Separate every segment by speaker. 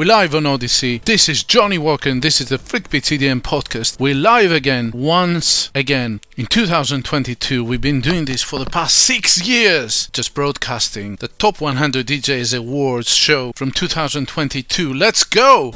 Speaker 1: We're live on Odysee. This is Johnny Walker and this is the Freakbeat EDM podcast. We're live again, once again. In 2022, we've been doing this for the past six years, just broadcasting the Top 100 DJs Awards show from 2022. Let's go!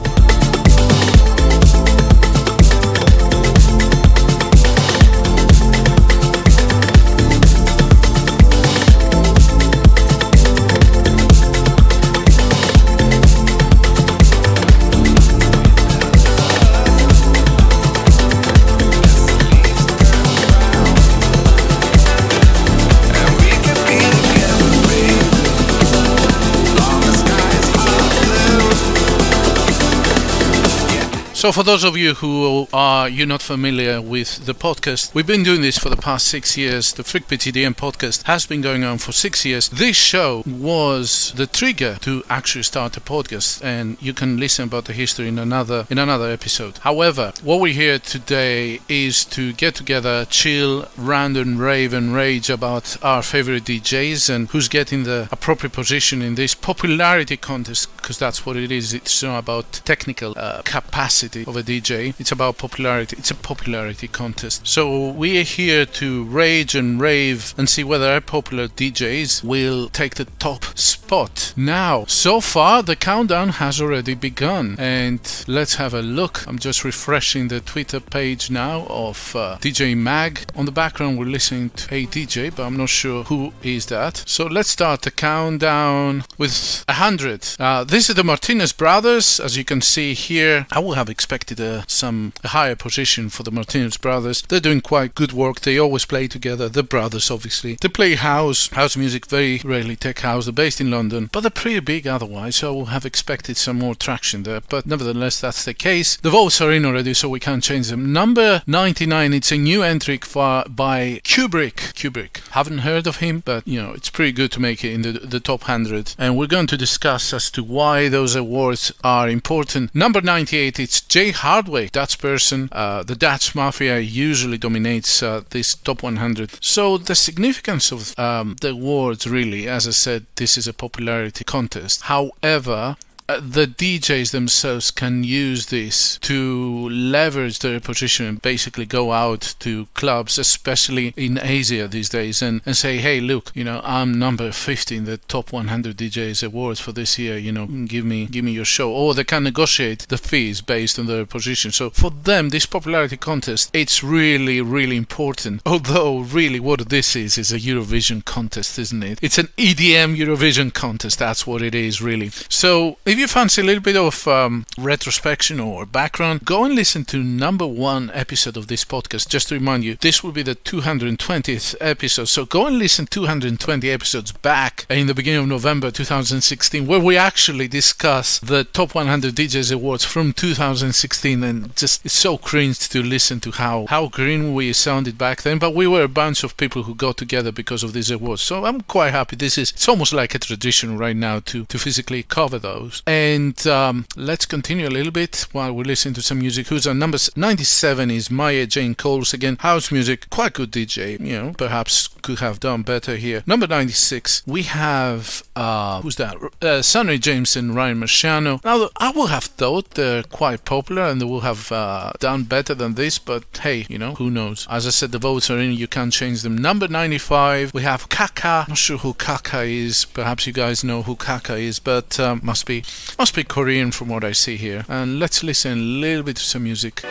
Speaker 1: So, for those of you who are you're not familiar with the podcast, we've been doing this for the past six years. The Freakbeat EDM podcast has been going on for six years. This show was the trigger to actually start a podcast, and you can listen about the history in another in another episode. However, what we're here today is to get together, chill, and rave and rage about our favorite DJs and who's getting the appropriate position in this popularity contest, because that's what it is. It's not about technical uh, capacity of a DJ. It's about popularity. It's a popularity contest. So we are here to rage and rave and see whether our popular DJs will take the top spot. Now, so far the countdown has already begun, and let's have a look. I'm just refreshing the Twitter page now of uh, DJ Mag. On the background, we're listening to a DJ, but I'm not sure who is that. So let's start the countdown with 100. Uh, this is the Martinez brothers. As you can see here, I will have expected a, some a higher position for the Martinez brothers. They're doing quite good work. They always play together. The brothers, obviously. They play house, house music, very rarely tech house. They're based in London, but they're pretty big otherwise. So I would have expected some more traction there. But nevertheless, that's the case. The votes are in already, so we can't change them. Number 99, it's a new entry for, by Kubrick. Kubrick. Haven't heard of him, but you know, it's pretty good to make it in the, the top 100. And we're going to discuss as to why those awards are important. Number 98, it's Jay Hardway, Dutch person. Uh, the Dutch mafia usually dominates uh, this top 100. So the significance of um, the awards, really, as I said, this is a popularity contest. However, uh, the DJs themselves can use this to leverage their position and basically go out to clubs, especially in Asia these days, and, and say, hey, look, you know, I'm number 50 in the top 100 DJs awards for this year. You know, give me give me your show. Or they can negotiate the fees based on their position. So for them, this popularity contest, it's really really important. Although really, what this is is a Eurovision contest, isn't it? It's an EDM Eurovision contest. That's what it is, really. So if you fancy a little bit of um, retrospection or background, go and listen to number one episode of this podcast. Just to remind you, this will be the 220th episode. So go and listen 220 episodes back in the beginning of November 2016, where we actually discuss the top 100 DJs awards from 2016. And just it's so cringe to listen to how how green we sounded back then. But we were a bunch of people who got together because of these awards. So I'm quite happy. This is it's almost like a tradition right now to to physically cover those. And um, let's continue a little bit while we listen to some music. Who's on number 97 is Maya Jane Coles again. House music, quite good DJ. You know, perhaps could have done better here. Number 96, we have uh, who's that? Uh, Sunnery James and Ryan Marciano. Now, I would have thought they're quite popular and they would have uh, done better than this, but hey, you know, who knows? As I said, the votes are in. You can't change them. Number 95, we have Kaka. I'm not sure who Kaka is. Perhaps you guys know who Kaka is, but um, must be must be Korean from what I see here. And let's listen a little bit to some music.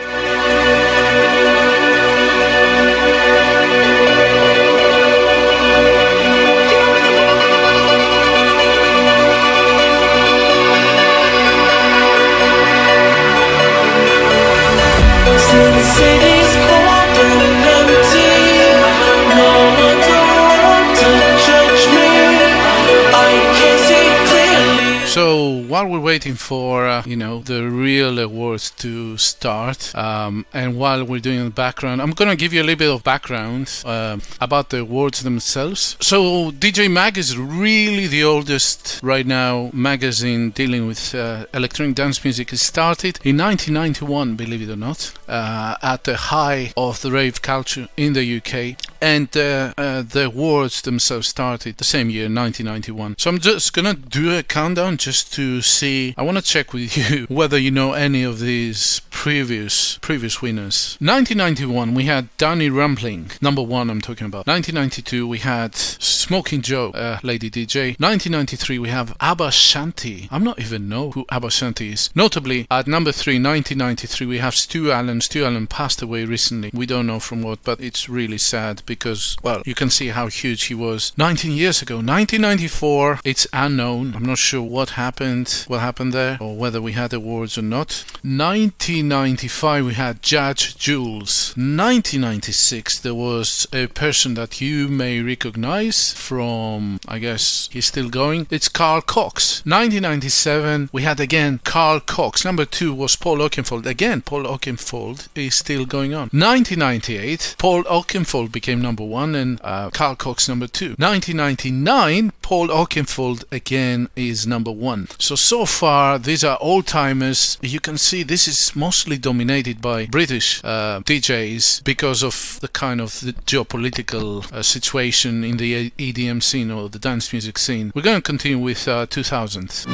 Speaker 1: So while we're waiting for uh, you know the real awards to start, um, and while we're doing the background, I'm gonna give you a little bit of background uh, about the awards themselves. So DJ Mag is really the oldest right now magazine dealing with uh, electronic dance music. It started in 1991, believe it or not, uh, at the high of the rave culture in the UK and uh, uh, the awards themselves started the same year, 1991. So I'm just gonna do a countdown just to see. I want to check with you whether you know any of these previous previous winners. 1991, we had Danny Rampling, number one. I'm talking about. 1992, we had Smoking Joe, uh, Lady DJ. 1993, we have Aba Shanti. I'm not even know who Aba Shanti is. Notably, at number three, 1993, we have Stu Allen. Stu Allen passed away recently. We don't know from what, but it's really sad because, well, you can see how huge he was 19 years ago. 1994, it's unknown. I'm not sure what happened, what happened there, or whether we had awards or not. 1995, we had Judge Jules. 1996, there was a person that you may recognize from, I guess, he's still going. It's Carl Cox. 1997, we had again Carl Cox. Number two was Paul Oakenfold. Again, Paul Oakenfold is still going on. 1998, Paul Oakenfold became number one and uh, Carl Cox number two. 1999, Paul Oakenfold again is number one. So, so far, these are old timers. You can see this is mostly dominated by British uh, DJs because of the kind of the geopolitical uh, situation in the EDM scene or the dance music scene. We're going to continue with uh, 2000.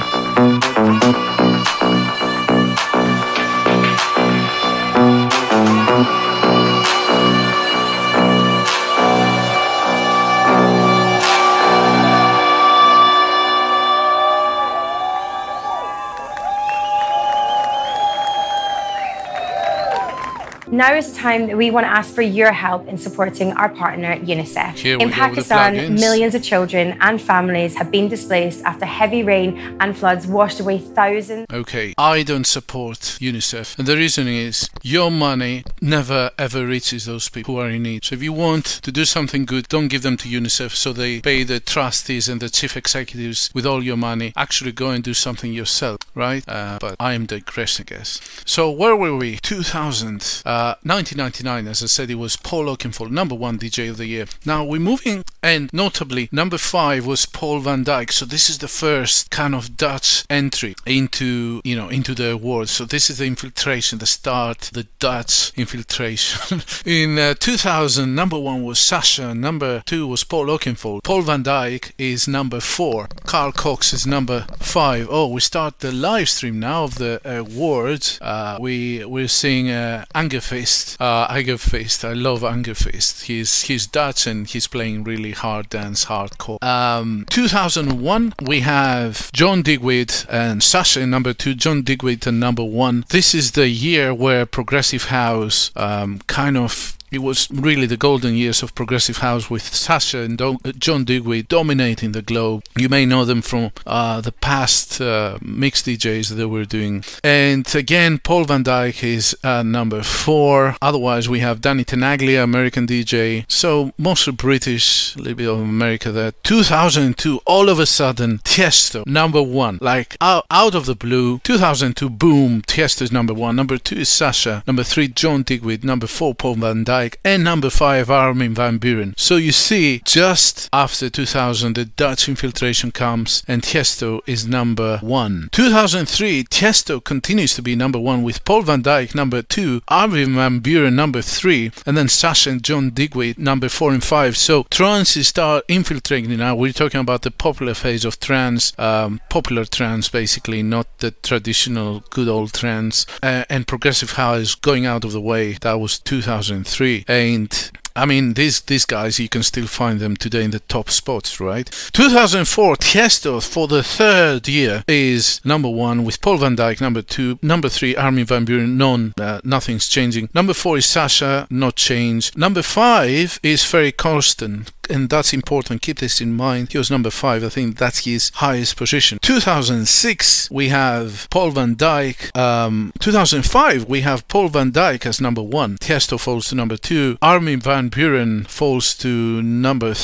Speaker 2: Now is the time that we want to ask for your help in supporting our partner UNICEF.
Speaker 1: Here
Speaker 2: in
Speaker 1: go with the
Speaker 2: Pakistan, millions of children and families have been displaced after heavy rain and floods washed away thousands.
Speaker 1: Okay, I don't support UNICEF, and the reason is your money never ever reaches those people who are in need. So if you want to do something good, don't give them to UNICEF so they pay the trustees and the chief executives with all your money. Actually, go and do something yourself, right? Uh, but I am digressing, I guess. So where were we? 2000, uh, 1999. As I said, it was Paul Oakenfold, number one DJ of the year. Now we're moving, and notably, number five was Paul van Dyk. So this is the first kind of Dutch entry into you know into the awards. So this is the infiltration, the start, the Dutch infiltration. In uh, 2000, number one was Sasha, number two was Paul Oakenfold. Paul van Dyk is number four. Carl Cox is number five. Oh, we start the live stream now of the awards. Uh, we we're seeing uh, Angerfist. Uh, Angerfist. I love Angerfist. He's he's Dutch and he's playing really hard dance, hardcore. Um, 2001, we have John Digweed and Sasha number two, John Digweed in number one. This is the year where progressive house um, kind of it was really the golden years of progressive house with Sasha and uh, John Digweed dominating the globe. You may know them from uh, the past uh, mix DJs that they were doing. And again, Paul van Dyk is uh, number four. Otherwise, we have Danny Tenaglia, American DJ. So mostly British, a little bit of America there. 2002, all of a sudden, Tiesto, number one. Like out, out of the blue, 2002, boom, Tiesto is number one. Number two is Sasha. Number three, John Digweed. Number four, Paul van Dyk. And number five, Armin van Buuren. So you see, just after 2000, the Dutch infiltration comes and Tiesto is number one. 2003, Tiesto continues to be number one with Paul van Dyk number two, Armin van Buuren number three, and then Sasha and John Digweed number four and five. So trance is start infiltrating now. We're talking about the popular phase of trance, um, popular trance basically, not the traditional good old trance, uh, and progressive house going out of the way. That was 2003 and I mean, these these guys you can still find them today in the top spots, right? 2004, Tiesto for the third year is number one with Paul van Dyk, number two, number three, Armin van Buuren, none, uh, nothing's changing. Number four is Sasha, not change. Number five is Ferry Corsten, and that's important. Keep this in mind. He was number five. I think that's his highest position. 2006, we have Paul van Dyk. Um, 2005, we have Paul van Dyk as number one. Tiesto falls to number two. Armin van Buuren falls to number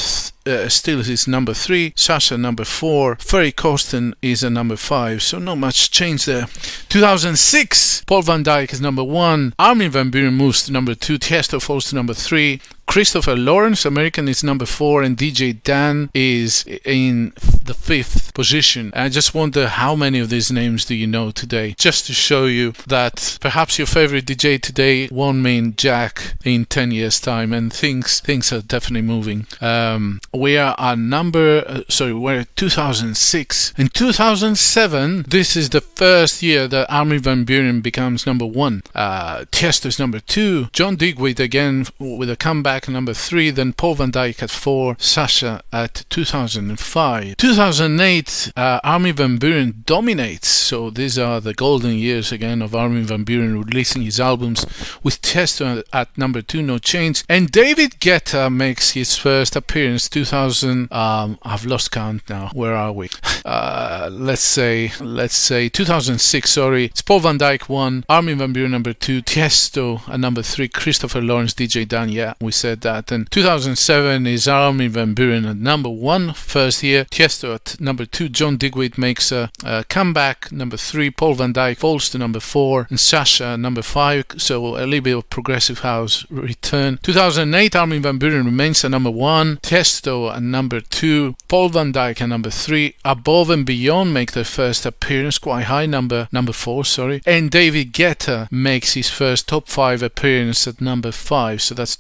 Speaker 1: uh, still is number three. Sasha number four. Ferry Corsten is a number five. So not much change there. 2006, Paul van Dyk is number one. Armin van Buuren moves to number two. Tiesto falls to number three. Christopher Lawrence, American, is number four, and DJ Dan is in the fifth position. I just wonder how many of these names do you know today? Just to show you that perhaps your favorite DJ today won't mean Jack in 10 years' time, and things things are definitely moving. Um, we are at number, uh, sorry, we're at 2006. In 2007, this is the first year that Armin van Buuren becomes number one. Uh, Tiesto's number two. John Digweed again with a comeback number three. Then Paul van Dyk at four. Sasha at 2005. 2008, uh, Armin van Buuren dominates. So these are the golden years again of Armin van Buuren releasing his albums with Tiesto at number two, No Change. And David Guetta makes his first appearance 2000. Um, I've lost count now. Where are we? Uh, let's say, let's say 2006. Sorry, it's Paul van Dyk one, Armin van Buuren number two, Tiesto at number three, Christopher Lawrence, DJ Dan. Yeah, we said that. And 2007 is Armin van Buuren at number one, first year. Tiesto at number two, John Digweed makes a, a comeback. Number three, Paul van Dyk falls to number four, and Sasha number five. So a little bit of progressive house return. 2008, Armin van Buuren remains at number one, Tiesto at number two, Paul van Dyk at number three, Above and Beyond make their first appearance, quite high, number number four, sorry, and David Guetta makes his first top five appearance at number five. So that's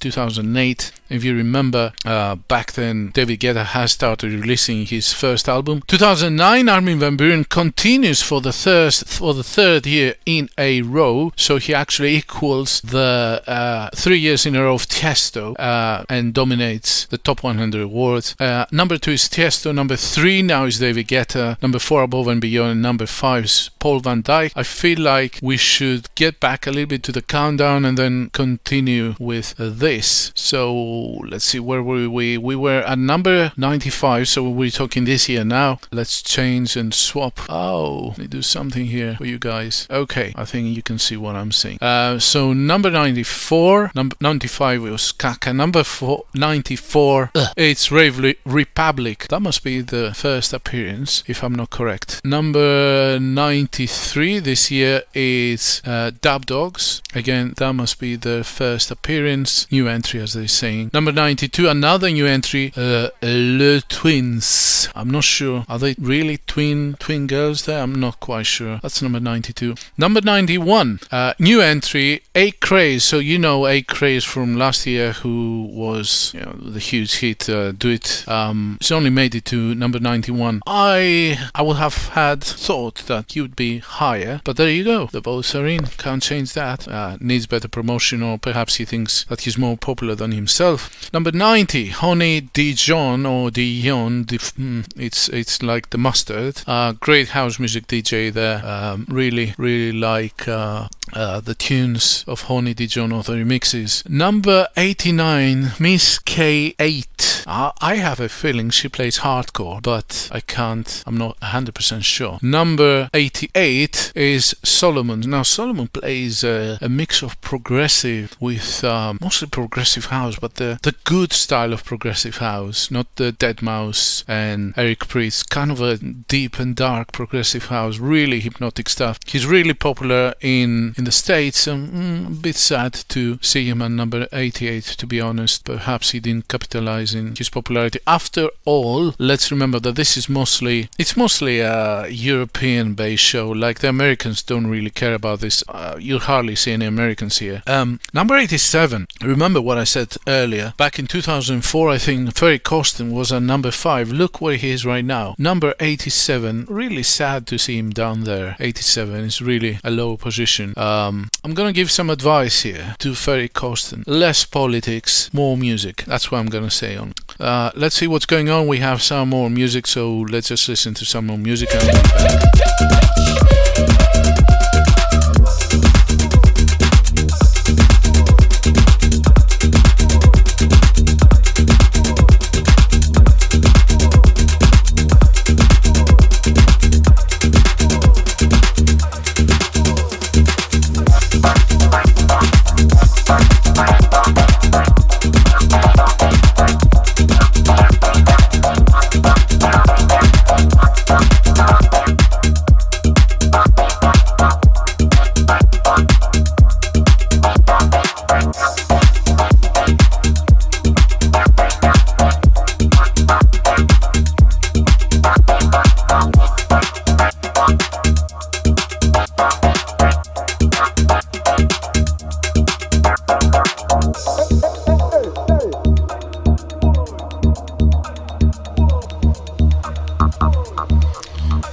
Speaker 1: 2008. If you remember, uh, back then David Guetta has started releasing his first album. 2009, Armin van Buuren continues for the third for the third year in a row, so he actually equals the uh, three years in a row of Tiesto uh, and dominates the top 100 awards. Uh, number two is Tiesto. Number three now is David Guetta. Number four, Above and Beyond. And number five is Paul van Dyk. I feel like we should get back a little bit to the countdown and then continue with this. So let's see where were we? We were at number 95, so we're talking this year now. Let's change and swap. Oh, let me do something here for you guys. Okay, I think you can see what I'm saying. Uh, so number 94, number 95 was Kaka. Number four, 94, ugh, it's Rave Republic. That must be the first appearance, if I'm not correct. Number 93 this year is uh, Dubdogz. Again, that must be the first appearance. New entry, as they're saying. Number 92, another new entry, uh, Le Twins. I'm not sure. Are they really twin twin girls there? I'm not quite sure. That's number 92. Number 91, uh, new entry, Acraze. So you know Acraze from last year, who was you know, the huge hit uh, Do It. Um, she only made it to number 91. I I would have had thought that you'd be higher, but there you go. The votes are in. Can't change that. Uh, needs better promotion, or perhaps he thinks that he's more popular than himself. Number 90, Honey Dijon or Dijon. Mm, it's it's like the mustard. Uh, great house music DJ there. Um, really really like uh, uh, the tunes of Honey Dijon or the remixes. Number 89, Miss K8. Uh, I have a feeling she plays hardcore, but I can't, I'm not 100% sure. Number 88 is Solomon. Now, Solomon plays a, a mix of progressive with um, mostly progressive house, but the, the good style of progressive house, not the Deadmau5 and Eric Prydz, kind of a deep and dark progressive house, really hypnotic stuff. He's really popular in in the States. Mm, a bit sad to see him at number 88, to be honest. Perhaps he didn't capitalize in his popularity. After all, let's remember that this is mostly, it's mostly a European-based show. Like the Americans don't really care about this. Uh, you hardly see any Americans here. Um, number 87. Remember what I said earlier. Back in 2004, I think Ferry Corsten was at number 5. Look where he is right now. Number 87. Really sad to see him down there. 87 is really a low position. Um, I'm gonna give some advice here to Ferry Corsten. Less politics, more music. That's what I'm gonna say on. Uh, let's see what's going on. We have some more music, so let's just listen to some more music.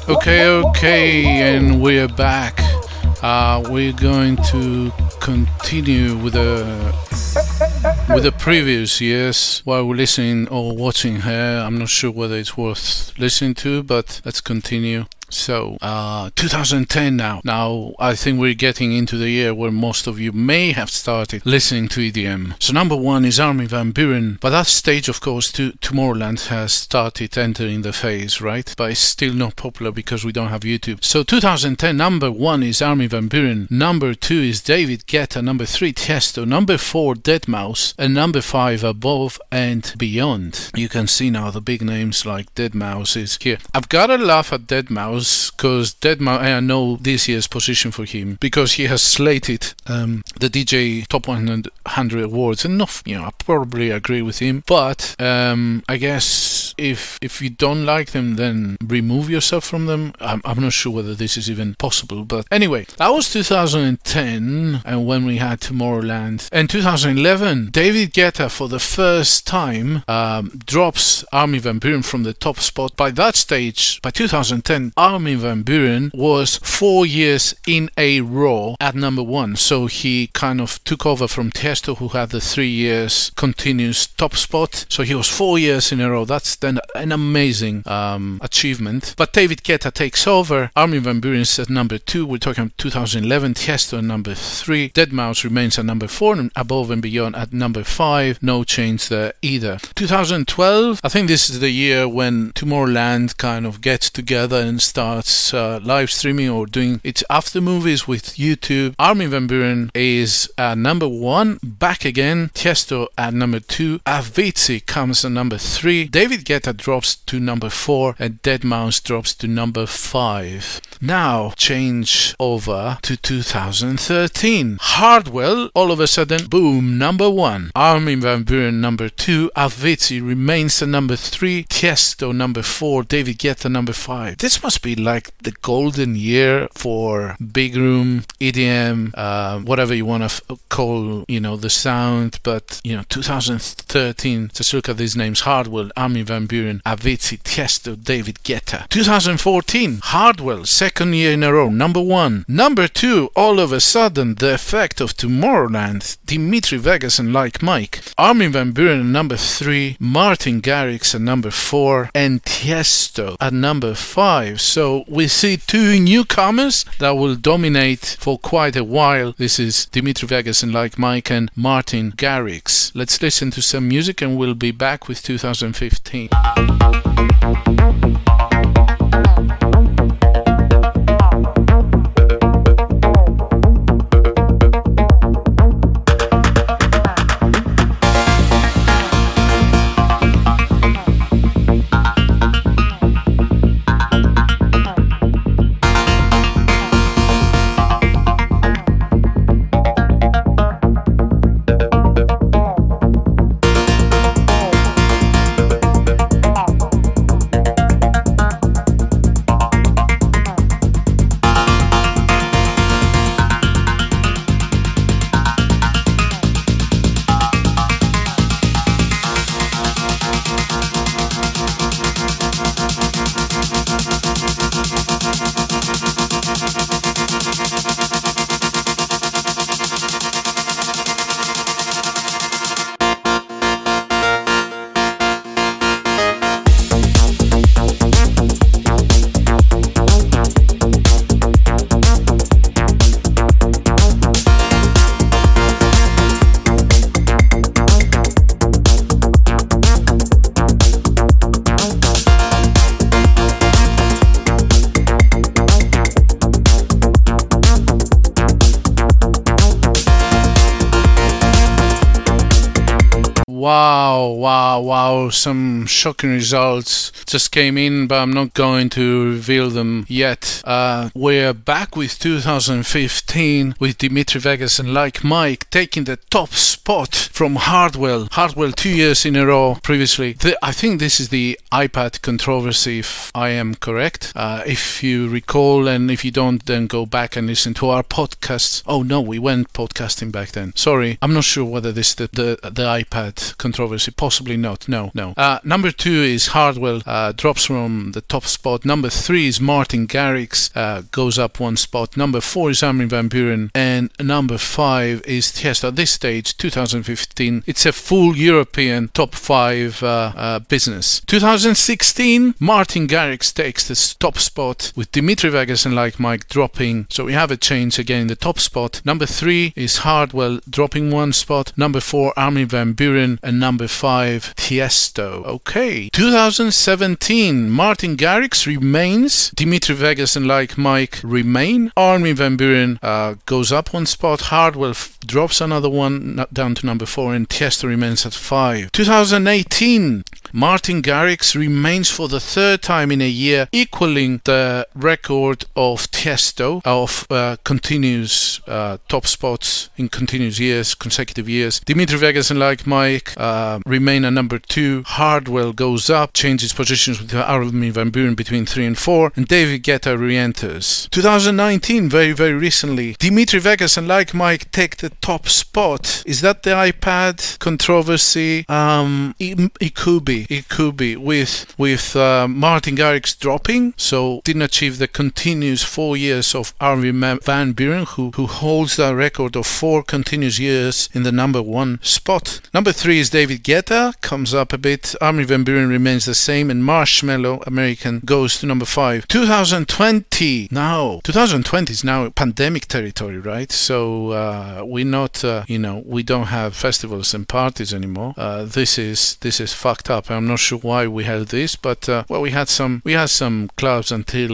Speaker 1: Okay, okay, and we're back. Uh, we're going to continue with the with the previous years while we're listening or watching her. I'm not sure whether it's worth listening to, but let's continue. So, uh, 2010 now. Now, I think we're getting into the year where most of you may have started listening to EDM. So, number one is Armin van Buuren. By that stage, of course, to, Tomorrowland has started entering the phase, right? But it's still not popular because we don't have YouTube. So, 2010, number one is Armin van Buuren. Number two is David Guetta. Number three, Tiesto. Number four, Deadmau5. And number five, Above and Beyond. You can see now the big names like Deadmau5 is here. I've got to laugh at Deadmau5 because Deadmau5, I know this year's position for him because he has slated um, the DJ Top 100 awards, and you know, I probably agree with him. But um, I guess if if you don't like them, then remove yourself from them. I'm, I'm not sure whether this is even possible, but anyway, that was 2010, and when we had Tomorrowland, and 2011, David Guetta for the first time um, drops Armin van Buuren from the top spot. By that stage, by 2010, Armin van Buuren was four years in a row at number one. So he kind of took over from Tiesto, who had the three years continuous top spot. So he was four years in a row. That's then an amazing um, achievement. But David Guetta takes over. Armin van Buuren is at number two. We're talking 2011. Tiesto at number three. Deadmau5 remains at number four. And Above and Beyond at number five. No change there either. 2012. I think this is the year when Tomorrowland kind of gets together and starts uh, live streaming or doing its after movies with YouTube. Armin van Buuren is at number one, back again. Tiesto at number two. Avicii comes at number three. David Guetta drops to number four, and Deadmau5 drops to number five. Now change over to 2013. Hardwell, all of a sudden, boom, number one. Armin van Buuren number two. Avicii remains at number three. Tiesto number four. David Guetta number five. This must be like the golden year for big room, EDM, uh, whatever you want to f- call, you know, the sound. But you know, 2013. Just look at these names: Hardwell, Armin van Buuren, Avicii, Tiesto, David Guetta. 2014. Hardwell, second year in a row, number one. Number two. All of a sudden, the effect of Tomorrowland. Dimitri Vegas and Like Mike. Armin van Buuren number three. Martin Garrix at number four, and Tiesto at number five. So we see two newcomers that will dominate for quite a while. This is Dimitri Vegas and Like Mike and Martin Garrix. Let's listen to some music and we'll be back with 2015. Wow, Some shocking results just came in, but I'm not going to reveal them yet. Uh, we're back with 2015 with Dimitri Vegas and Like Mike taking the top spot from Hardwell. Hardwell two years in a row previously. The, I think this is the iPad controversy, if I am correct. Uh, if you recall, and if you don't, then go back and listen to our podcasts. Oh no, we went podcasting back then. Sorry, I'm not sure whether this the the, the iPad controversy? Possibly not. No, no. Uh, number two is Hardwell, uh, drops from the top spot. Number three is Martin Garrix, uh, goes up one spot. Number four is Armin Van Buuren, and number five is Tiesto. At this stage, 2015, it's a full European top five uh, uh, business. 2016, Martin Garrix takes the top spot with Dimitri Vegas and Like Mike dropping. So we have a change again in the top spot. Number three is Hardwell dropping one spot. Number four, Armin Van Buuren, and number five, Tiesto. Okay. 2017, Martin Garrix remains. Dimitri Vegas and Like Mike remain. Armin Van Buuren uh, goes up one spot. Hardwell f- drops another one down to number four, and Tiesto remains at five. 2018, Martin Garrix remains for the third time in a year, equaling the record of Tiesto of uh, continuous uh, top spots in continuous years, consecutive years. Dimitri Vegas and Like Mike uh, remain at number two. Hardwell goes up, changes positions with Armin Van Buuren between three and four, and David Guetta re-enters. 2019, very very recently, Dimitri Vegas and Like Mike take the top spot. Is that the iPad controversy? Um, it, it could be. It could be with with uh, Martin Garrix dropping, so didn't achieve the continuous four years of Armin Van Buuren, who who holds the record of four continuous years in the number one spot. Number three is David Guetta, comes up a bit. Armin Van Buuren remains the same, and Marshmello American goes to number five. 2020 now. 2020 is now pandemic territory, right? So uh, we're not, uh, you know, we don't have festivals and parties anymore. Uh, this is this is fucked up. I'm not sure why we had this, but uh, well, we had some we had some clubs until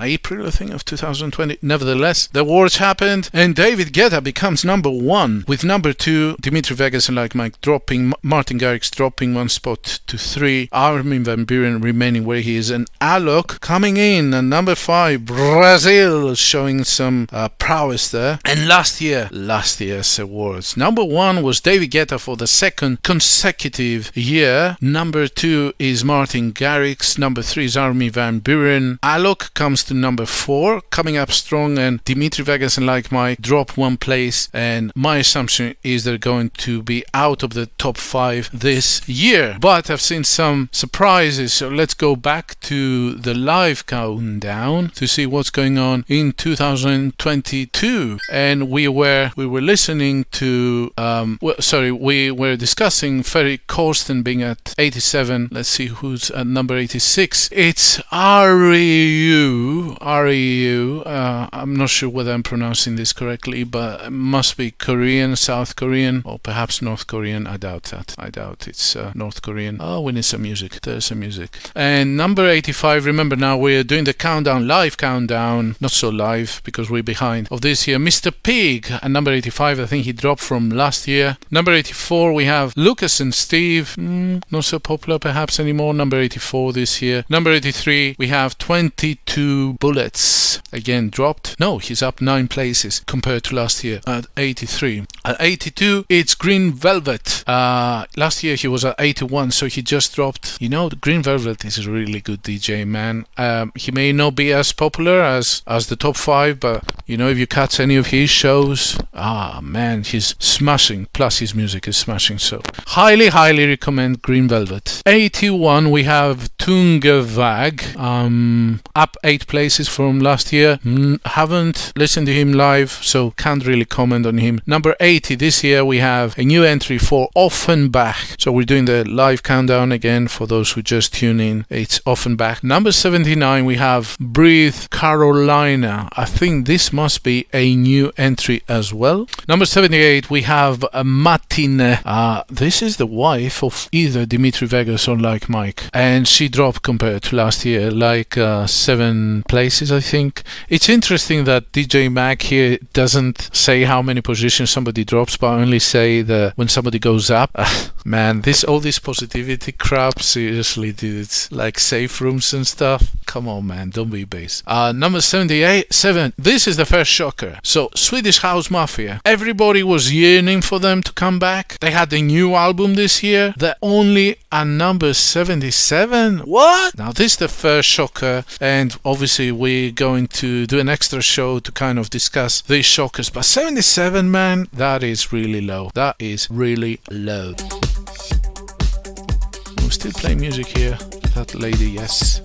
Speaker 1: April, I think, of 2020. Nevertheless, the wars happened, and David Guetta becomes number one, with number two Dimitri Vegas and Like Mike dropping, Martin Garrix dropping one spot to three, Armin Van Buuren remaining where he is, and Alok coming in at number five, Brazil showing some uh, prowess there. And last year, last year's awards, number one was David Guetta for the second consecutive year. Number two is Martin Garrix. Number three is Armin Van Buuren. Alok comes to number four, coming up strong, and Dimitri Vegas and Like Mike drop one place. And my assumption is they're going to be out of the top five this year. But I've seen some surprises, so let's go back to the live countdown to see what's going on in 2022. And we were we were listening to um, sorry, we were discussing Ferry Corsten being at 87. Let's see who's at number 86. It's REU. REU. Uh, I'm not sure whether I'm pronouncing this correctly, but it must be Korean, South Korean, or perhaps North Korean. I doubt that. I doubt it's uh, North Korean. Oh, we need some music. There's some music. And number 85. Remember now we're doing the countdown, live countdown. Not so live because we're behind of this year. Mr. Pig at number 85. I think he dropped from last year. Number 84. We have Lucas and Steve. Mm, not so popular perhaps anymore. Number 84 this year. Number 83. We have 22 bullets. Again dropped. No, he's up nine places compared to last year at 83. At 82, it's Green Velvet. Uh, last year he was at 81, so he just dropped. You know, Green Velvet is a really good DJ, man. Um, he may not be as popular as as the top five, but you know, if you catch any of his shows, ah man, he's smashing. Plus, his music is smashing. So, highly, highly recommend Green Velvet. 81, we have Tungevaag, um, up eight places from last year. Mm, haven't listened to him live, so can't really comment on him. Number 80 this year, we have a new entry for Ofenbach. So we're doing the live countdown again for those who just tune in. It's Ofenbach. Number 79, we have Breathe Carolina. I think this must be a new entry as well. Number 78, we have uh, Matine. Uh, this is the wife of either Dimitri Vegas or Like Mike, and she dropped compared to last year, like uh, seven places, I think. It's interesting that DJ Mag here doesn't say how many positions somebody drops, but only say that when somebody goes up. man, this all this positivity crap, seriously, dude. It's like safe rooms and stuff. Come on, man, don't be base. Uh, number 78, 7. This is the first shocker. So, Swedish House Mafia. Everybody was yearning for them to come back. They had a new album this year. They're only at number 77. What? Now, this is the first shocker, and obviously, we're going to do an extra show to kind of discuss these shockers. But 77, man, that is really low. That is really low. We'll still playing music here. That lady, yes.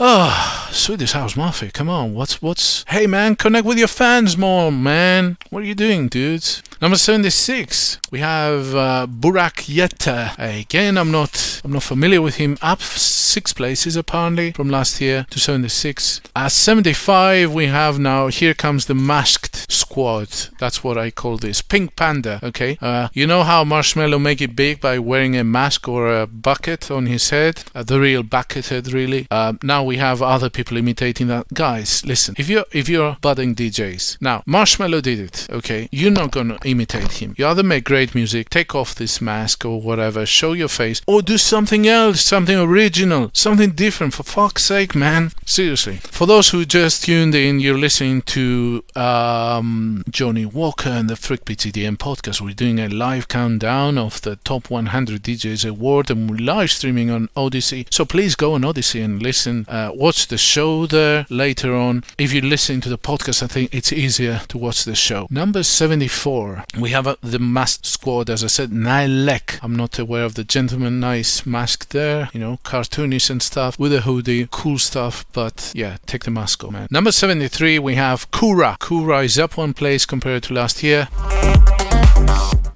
Speaker 1: Oh, Swedish House Mafia, come on, what's, what's... Hey man, connect with your fans more, man. What are you doing, dudes? Number 76, we have uh, Burak Yeter. Again, I'm not, I'm not familiar with him. Up six places apparently from last year to 76. At 75, we have now, here comes the masked squad. That's what I call this. Pink Panda, okay? Uh, you know how Marshmello make it big by wearing a mask or a bucket on his head? Uh, the real bucket head, really. Uh, now we have other people imitating that. Guys, listen. If you're if you're budding DJs, now Marshmello did it. Okay, you're not gonna imitate him. You either make great music, take off this mask or whatever, show your face, or do something else, something original, something different. For fuck's sake, man. Seriously. For those who just tuned in, you're listening to um, Johnny Walker and the Freak TDM podcast. We're doing a live countdown of the top 100 DJs award, and we're live streaming on Odysee. So please go on Odysee and listen. Uh, watch the show there later on. If you listen to the podcast, I think it's easier to watch the show. Number 74, we have uh, the masked squad, as I said, Nylek. I'm not aware of the gentleman, nice mask there, you know, cartoonish and stuff with a hoodie, cool stuff, but yeah, take the mask off, man. Number 73, we have Kura. Kura is up one place compared to last year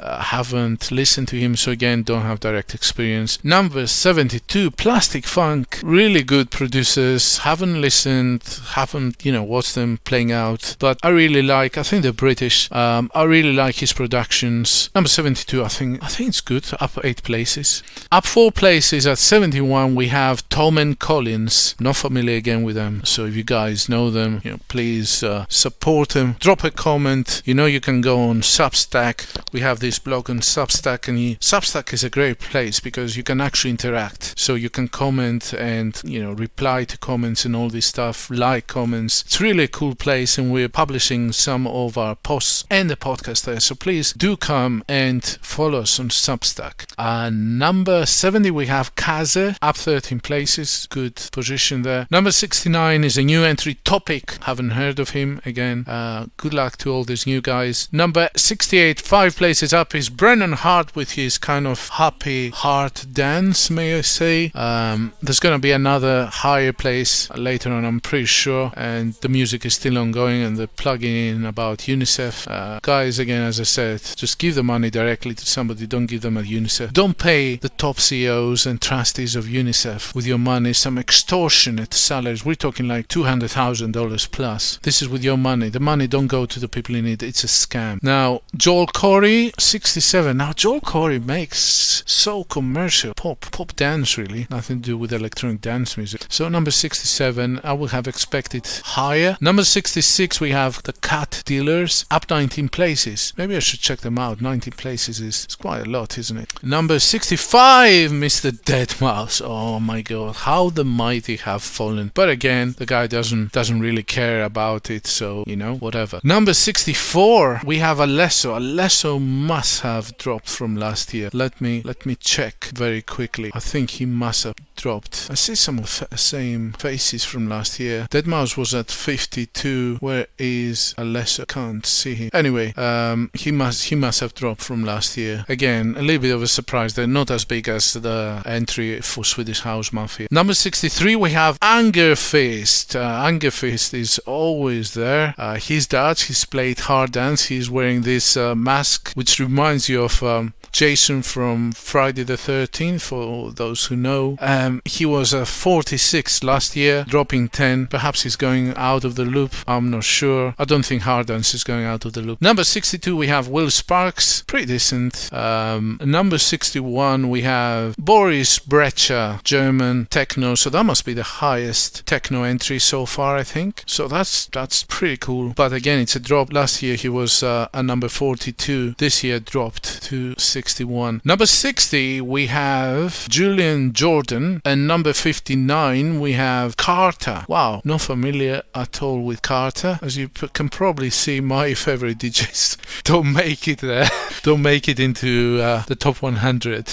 Speaker 1: uh, haven't listened to him, so again, don't have direct experience. Number 72, Plastic Funk, really good producers. Haven't listened, haven't, you know, watched them playing out, but I really like, I think they're British. Um, I really like his productions. Number 72, I think, I think it's good, up eight places. Up four places at 71, we have Tom and Collins. Not familiar again with them, so if you guys know them, you know, please uh, support them. Drop a comment. You know, you can go on Substack. We have this blog on Substack, and Substack is a great place because you can actually interact. So you can comment and you know reply to comments and all this stuff, like comments. It's really a cool place, and we're publishing some of our posts and the podcast there. So please do come and follow us on Substack. Uh, number 70 we have Kaze, up 13 places, good position there. Number 69 is a new entry topic. Haven't heard of him again. Uh, good luck to all these new guys. Number 68, five places up is Brennan Heart with his kind of happy heart dance, may I say. Um, there's going to be another higher place later on, I'm pretty sure, and the music is still ongoing and they're plugging in about UNICEF. Uh, guys, again, as I said, just give the money directly to somebody, don't give them at UNICEF. Don't pay the top CEOs and trustees of UNICEF with your money some extortionate salaries. We're talking like $200,000 plus. This is with your money. The money don't go to the people in need. It's a scam. Now, Joel Corry, 67. Now, Joel Corry makes so commercial pop, pop dance really, nothing to do with electronic dance music. So, number 67, I would have expected higher. Number 66, we have the Cat Dealers, up 19 places. Maybe I should check them out. 19 places is quite a lot, isn't it? Number 65, Mr. Deadmau5. Oh my god, how the mighty have fallen. But again, the guy doesn't doesn't really care about it, so you know, whatever. Number 64, we have Alesso. Alesso must have dropped from last year. Let me let me check very quickly. I think he must have dropped. I see some of the same faces from last year. Deadmau5 was at 52. Where is Alesso? Can't see him. Anyway, um, he must he must have dropped from last year. Again, a little bit of a surprise. They're not as big as the entry for Swedish House Mafia. Number 63, we have Angerfist. Uh, Angerfist is always there. Uh, he's Dutch. He's played hard dance. He's wearing this uh, mask, which reminds you of um, Jason from Friday the 13th, for those who know. Um, he was a 46 last year, dropping 10. Perhaps he's going out of the loop. I'm not sure. I don't think Hard Dance is going out of the loop. Number 62, we have Will Sparks. Pretty decent. Um, number 61, we have Boris Brejcha, German techno. So that must be the highest techno entry so far, I think. So that's that's pretty cool. But again, it's a drop. Last year he was uh, a number 42. This year dropped to 61. Number 60, we have Julian Jordan. And number 59, we have Carter. Wow, not familiar at all with Carter. As you can probably see, my favorite DJs don't make it there, don't make it into uh, the top 100.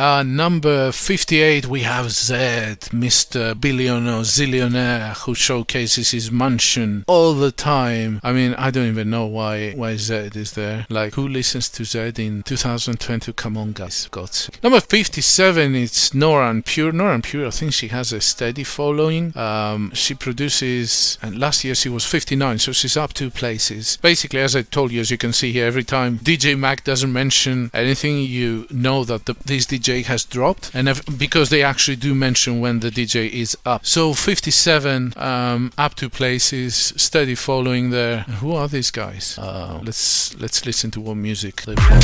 Speaker 1: Uh, number 58, we have Zedd, Mr. Billionaire Zillionaire, who showcases his mansion all the time. I mean, I don't even know why why Zedd is there. Like, who listens to Zedd in 2020? Come on, guys. God's Number 57, it's Nora En Pure. Nora En Pure, I think she has a steady following. Um, she produces, and last year she was 59, so she's up two places. Basically, as I told you, as you can see here, every time DJ Mag doesn't mention anything, you know that the, this DJ has dropped, and if, because they actually do mention when the DJ is up. So 57, um, up two places, steady following there. Who are these guys? Uh, let's let's listen to what music they play.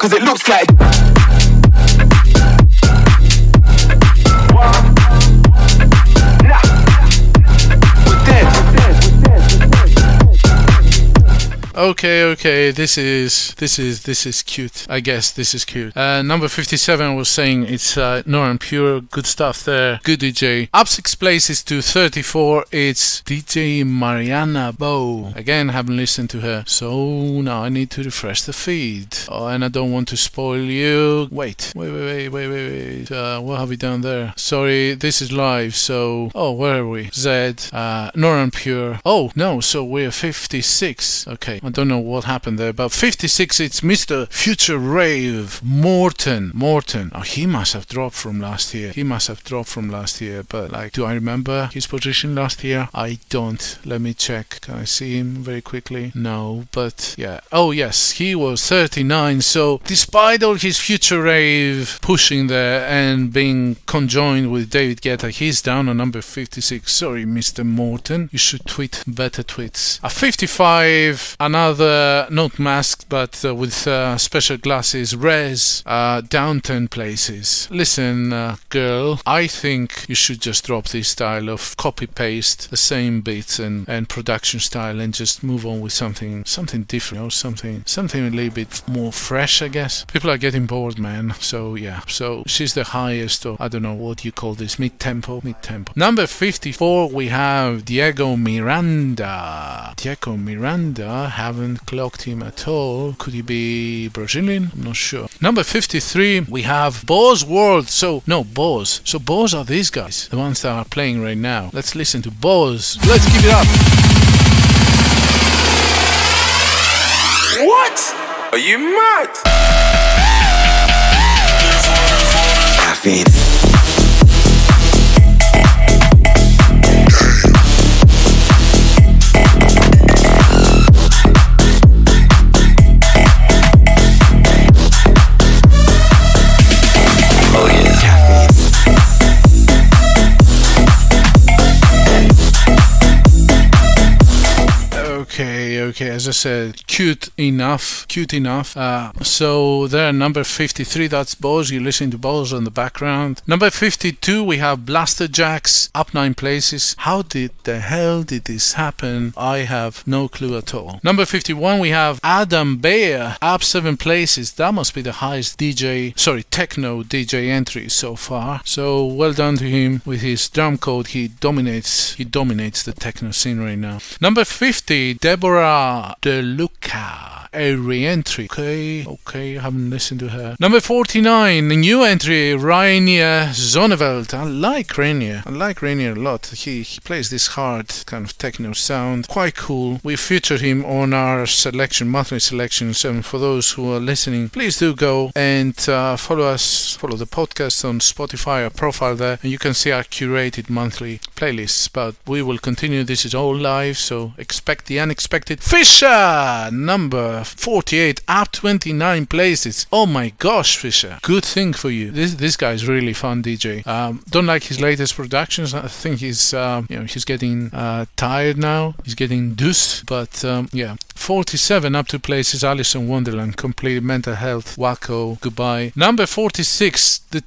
Speaker 1: Cause it looks like Okay, okay, this is this is this is cute. I guess this is cute. Uh, number fifty-seven was saying it's uh, Pure, good stuff there. Good DJ. Up six places to thirty-four. It's DJ Mariana Bo. Again, haven't listened to her, so now I need to refresh the feed. Oh, and I don't want to spoil you. Wait, wait, wait, wait, wait, wait. Uh, what have we done there? Sorry, this is live. So, oh, where are we? Zedd, uh, Pure. Oh no, so we're fifty-six. Okay. I don't know what happened there, but 56 it's Mr. Future Rave Morten. Morten. Oh, he must have dropped from last year. He must have dropped from last year, but like, do I remember his position last year? I don't. Let me check. Can I see him very quickly? No, but yeah. Oh, yes, he was 39. So, despite all his Future Rave pushing there and being conjoined with David Guetta, he's down on number 56. Sorry, Mr. Morten. You should tweet better tweets. At 55, another another not masked but uh, with uh, special glasses res uh, down 10 places. Listen uh, girl i think you should just drop this style of copy paste the same beats and, and production style and just move on with something something different or something something a little bit more fresh i guess. People are getting bored man. So yeah. So she's the highest or i don't know what you call this mid tempo mid tempo number 54 we have diego miranda. Diego miranda haven't clocked him at all. Could he be Brazilian? I'm not sure. Number 53, we have Boz World. So, no, Boz. So, Boz are these guys, the ones that are playing right now. Let's listen to Boz. Let's give it up.
Speaker 3: What? Are you mad? Caffeine.
Speaker 1: I said, cute enough, cute enough. Uh, so there, number 53, that's Boz. You listen to Boz on the background. Number 52, we have Blasterjaxx, up nine places. How did the hell did this happen? I have no clue at all. Number 51, we have Adam Beyer, up seven places. That must be the highest DJ, sorry, techno DJ entry so far. So well done to him with his Drumcode. He dominates, he dominates the techno scene right now. Number 50, Deborah De Luca, a re-entry. Okay, okay, I haven't listened to her. Number 49, a new entry, Reinier Zonneveld. I like Reinier. I like Reinier a lot. He, he plays this hard kind of techno sound. Quite cool. We featured him on our selection, monthly selections. And for those who are listening, please do go and uh, follow us, follow the podcast on Spotify, our profile there, and you can see our curated monthly playlists. But we will continue. This is all live, so expect the unexpected. Fisher, number 48, up 29 places. Oh my gosh, Fisher. Good thing for you. This this guy is really fun DJ. Um, don't like his latest productions. I think he's uh, you know he's getting uh, tired now. He's getting deuce. But um, yeah, 47 up to places. Alice in Wonderland, complete mental health. Wacko, goodbye. Number 46, the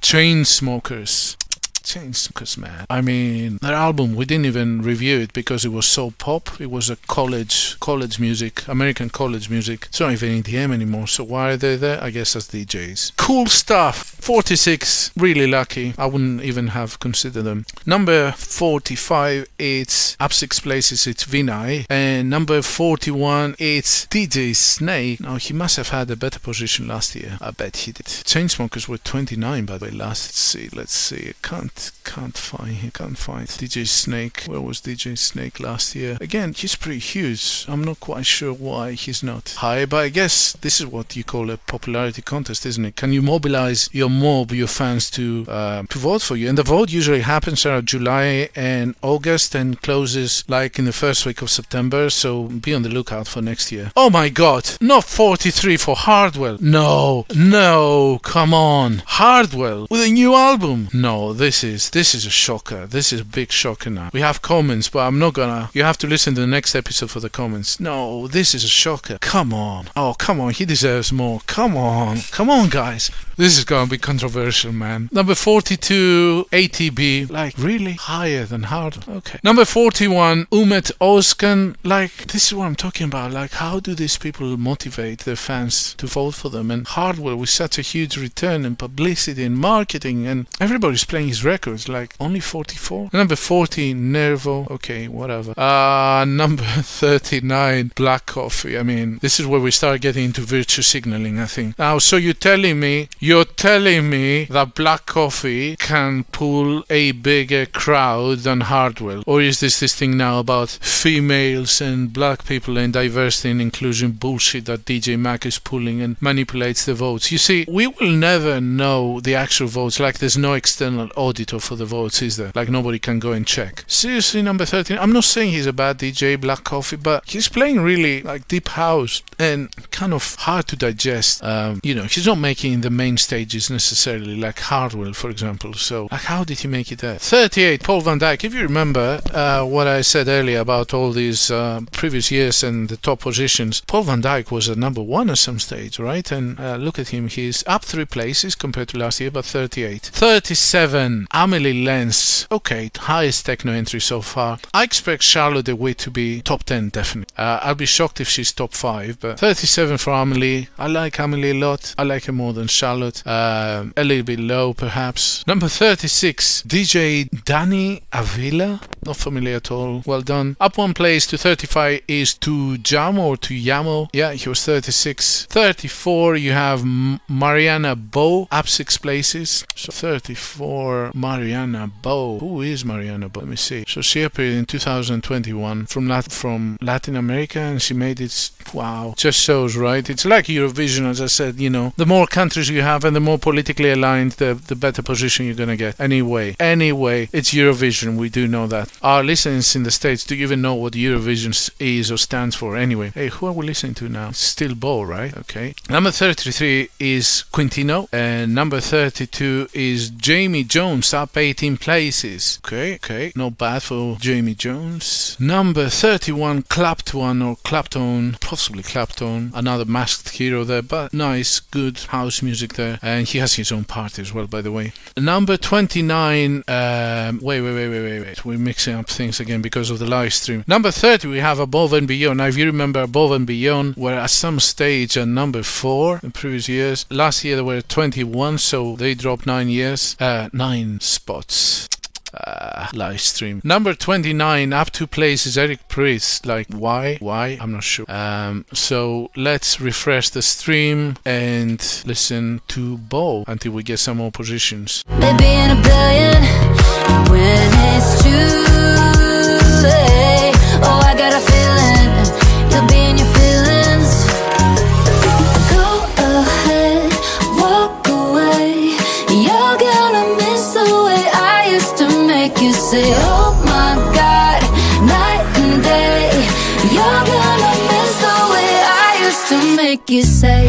Speaker 1: Chainsmokers. Chainsmokers, man. I mean, their album we didn't even review it because it was so pop. It was a college college music, American college music. It's not even EDM anymore. So why are they there? I guess as DJs. Cool stuff. 46, really lucky. I wouldn't even have considered them. Number 45, it's up six places. It's Vinai, and number 41, it's DJ Snake. Now he must have had a better position last year. I bet he did. Chainsmokers were 29 by the way last. Let's see. Let's see. Can't can't find. Can't find DJ Snake. Where was DJ Snake last year? Again, he's pretty huge. I'm not quite sure why he's not high, but I guess this is what you call a popularity contest, isn't it? Can you mobilize your mob, your fans to uh, to vote for you? And the vote usually happens around July and August and closes like in the first week of September. So be on the lookout for next year. Oh my God! Not 43 for Hardwell. No, no, come on, Hardwell with a new album. No, this is this is a shocker. This is a big shocker now. We have comments, but I'm not gonna. You have to listen to the next episode for the comments. No, this is a shocker. Come on. Oh, come on. He deserves more. Come on. Come on, guys. This is gonna be controversial, man. Number 42, ATB. Like, really? Higher than Hard? Okay. Number 41, Ummet Ozcan. Like, this is what I'm talking about. Like, how do these people motivate their fans to vote for them? And Hardwell with such a huge return in publicity and marketing, and everybody's playing his records. Like, only 44? Number 40, Nervo. Okay, whatever. Uh, number 39, Black Coffee. I mean, this is where we start getting into virtue signaling, I think. Now, so you're telling me, you're telling me that Black Coffee can pull a bigger crowd than Hardwell? Or is this this thing now about females and black people and diversity and inclusion bullshit that DJ Mag is pulling and manipulates the votes? You see, we will never know the actual votes. Like, there's no external auditor for the votes, is there? Like, nobody can go and check. Seriously, number 13. I'm not saying he's a bad DJ, Black Coffee, but he's playing really like deep house and kind of hard to digest. Um, you know, he's not making the main stages necessarily, like Hardwell, for example. So, like, how did he make it there? 38, Paul van Dyk. If you remember uh, what I said earlier about all these uh, previous years and the top positions, Paul van Dyk was a number one at some stage, right? And uh, look at him, he's up three places compared to last year, but 38. 37, Amelie Lens. Okay, highest techno entry so far. I expect Charlotte de Witte to be top 10, definitely. Uh, I'll be shocked if she's top 5, but 37 for Amelie. I like Amelie a lot. I like her more than Charlotte. Uh, a little bit low, perhaps. Number 36, DJ Danny Avila. Not familiar at all. Well done. Up one place to 35 is Tujamo or to Yamo. Yeah, he was 36. 34, you have Mariana Bo. Up six places. So 34, Mariana Bo. Who is Mariana Bo? Let me see. So she appeared in 2021 from Lat- from Latin America and she made it. Wow. Just shows, right? It's like Eurovision, as I said, you know. The more countries you have and the more politically aligned, the, the better position you're going to get. Anyway, anyway, it's Eurovision. We do know that. Our listeners in the States, do you even know what Eurovision is or stands for? Anyway, hey, who are we listening to now? Still Bo, right? Okay. Number 33 is Quintino, and number 32 is Jamie Jones, up 18 places. Okay, okay. Not bad for Jamie Jones. Number 31, Clapton or Clapton, possibly Clapton, another masked hero there, but nice, good house music there. And he has his own party as well, by the way. Number 29, um, wait, wait, wait, wait, wait, wait. We're mixing up things again because of the live stream. Number 30, we have Above and Beyond. Now, if you remember, Above and Beyond were at some stage at number 4 in previous years. Last year, they were 21, so they dropped 9 years, uh, 9 spots. Uh, live stream. Number 29, up two places, Eric Prydz. Like, why? Why? I'm not sure. Um, so let's refresh the stream and listen to Bo until we get some more positions.
Speaker 4: Maybe in a billion Oh, I got a feeling you'll be in your feelings. Go ahead, walk away. You're gonna miss the way I used to make you say, Oh my god, night and day, you're gonna miss the way I used to make you say,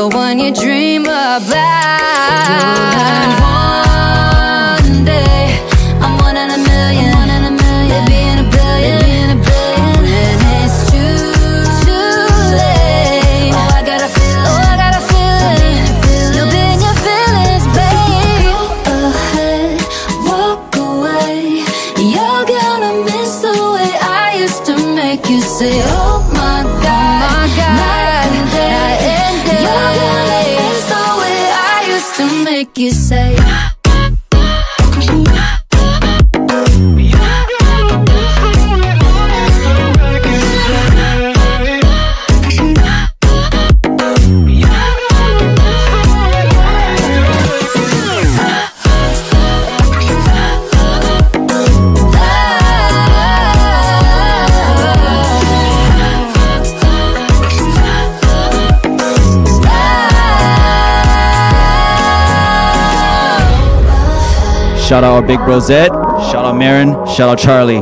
Speaker 4: the one you dream about. You say.
Speaker 5: Shout out our big Zed. Shout out Marin. Shout out Charlie.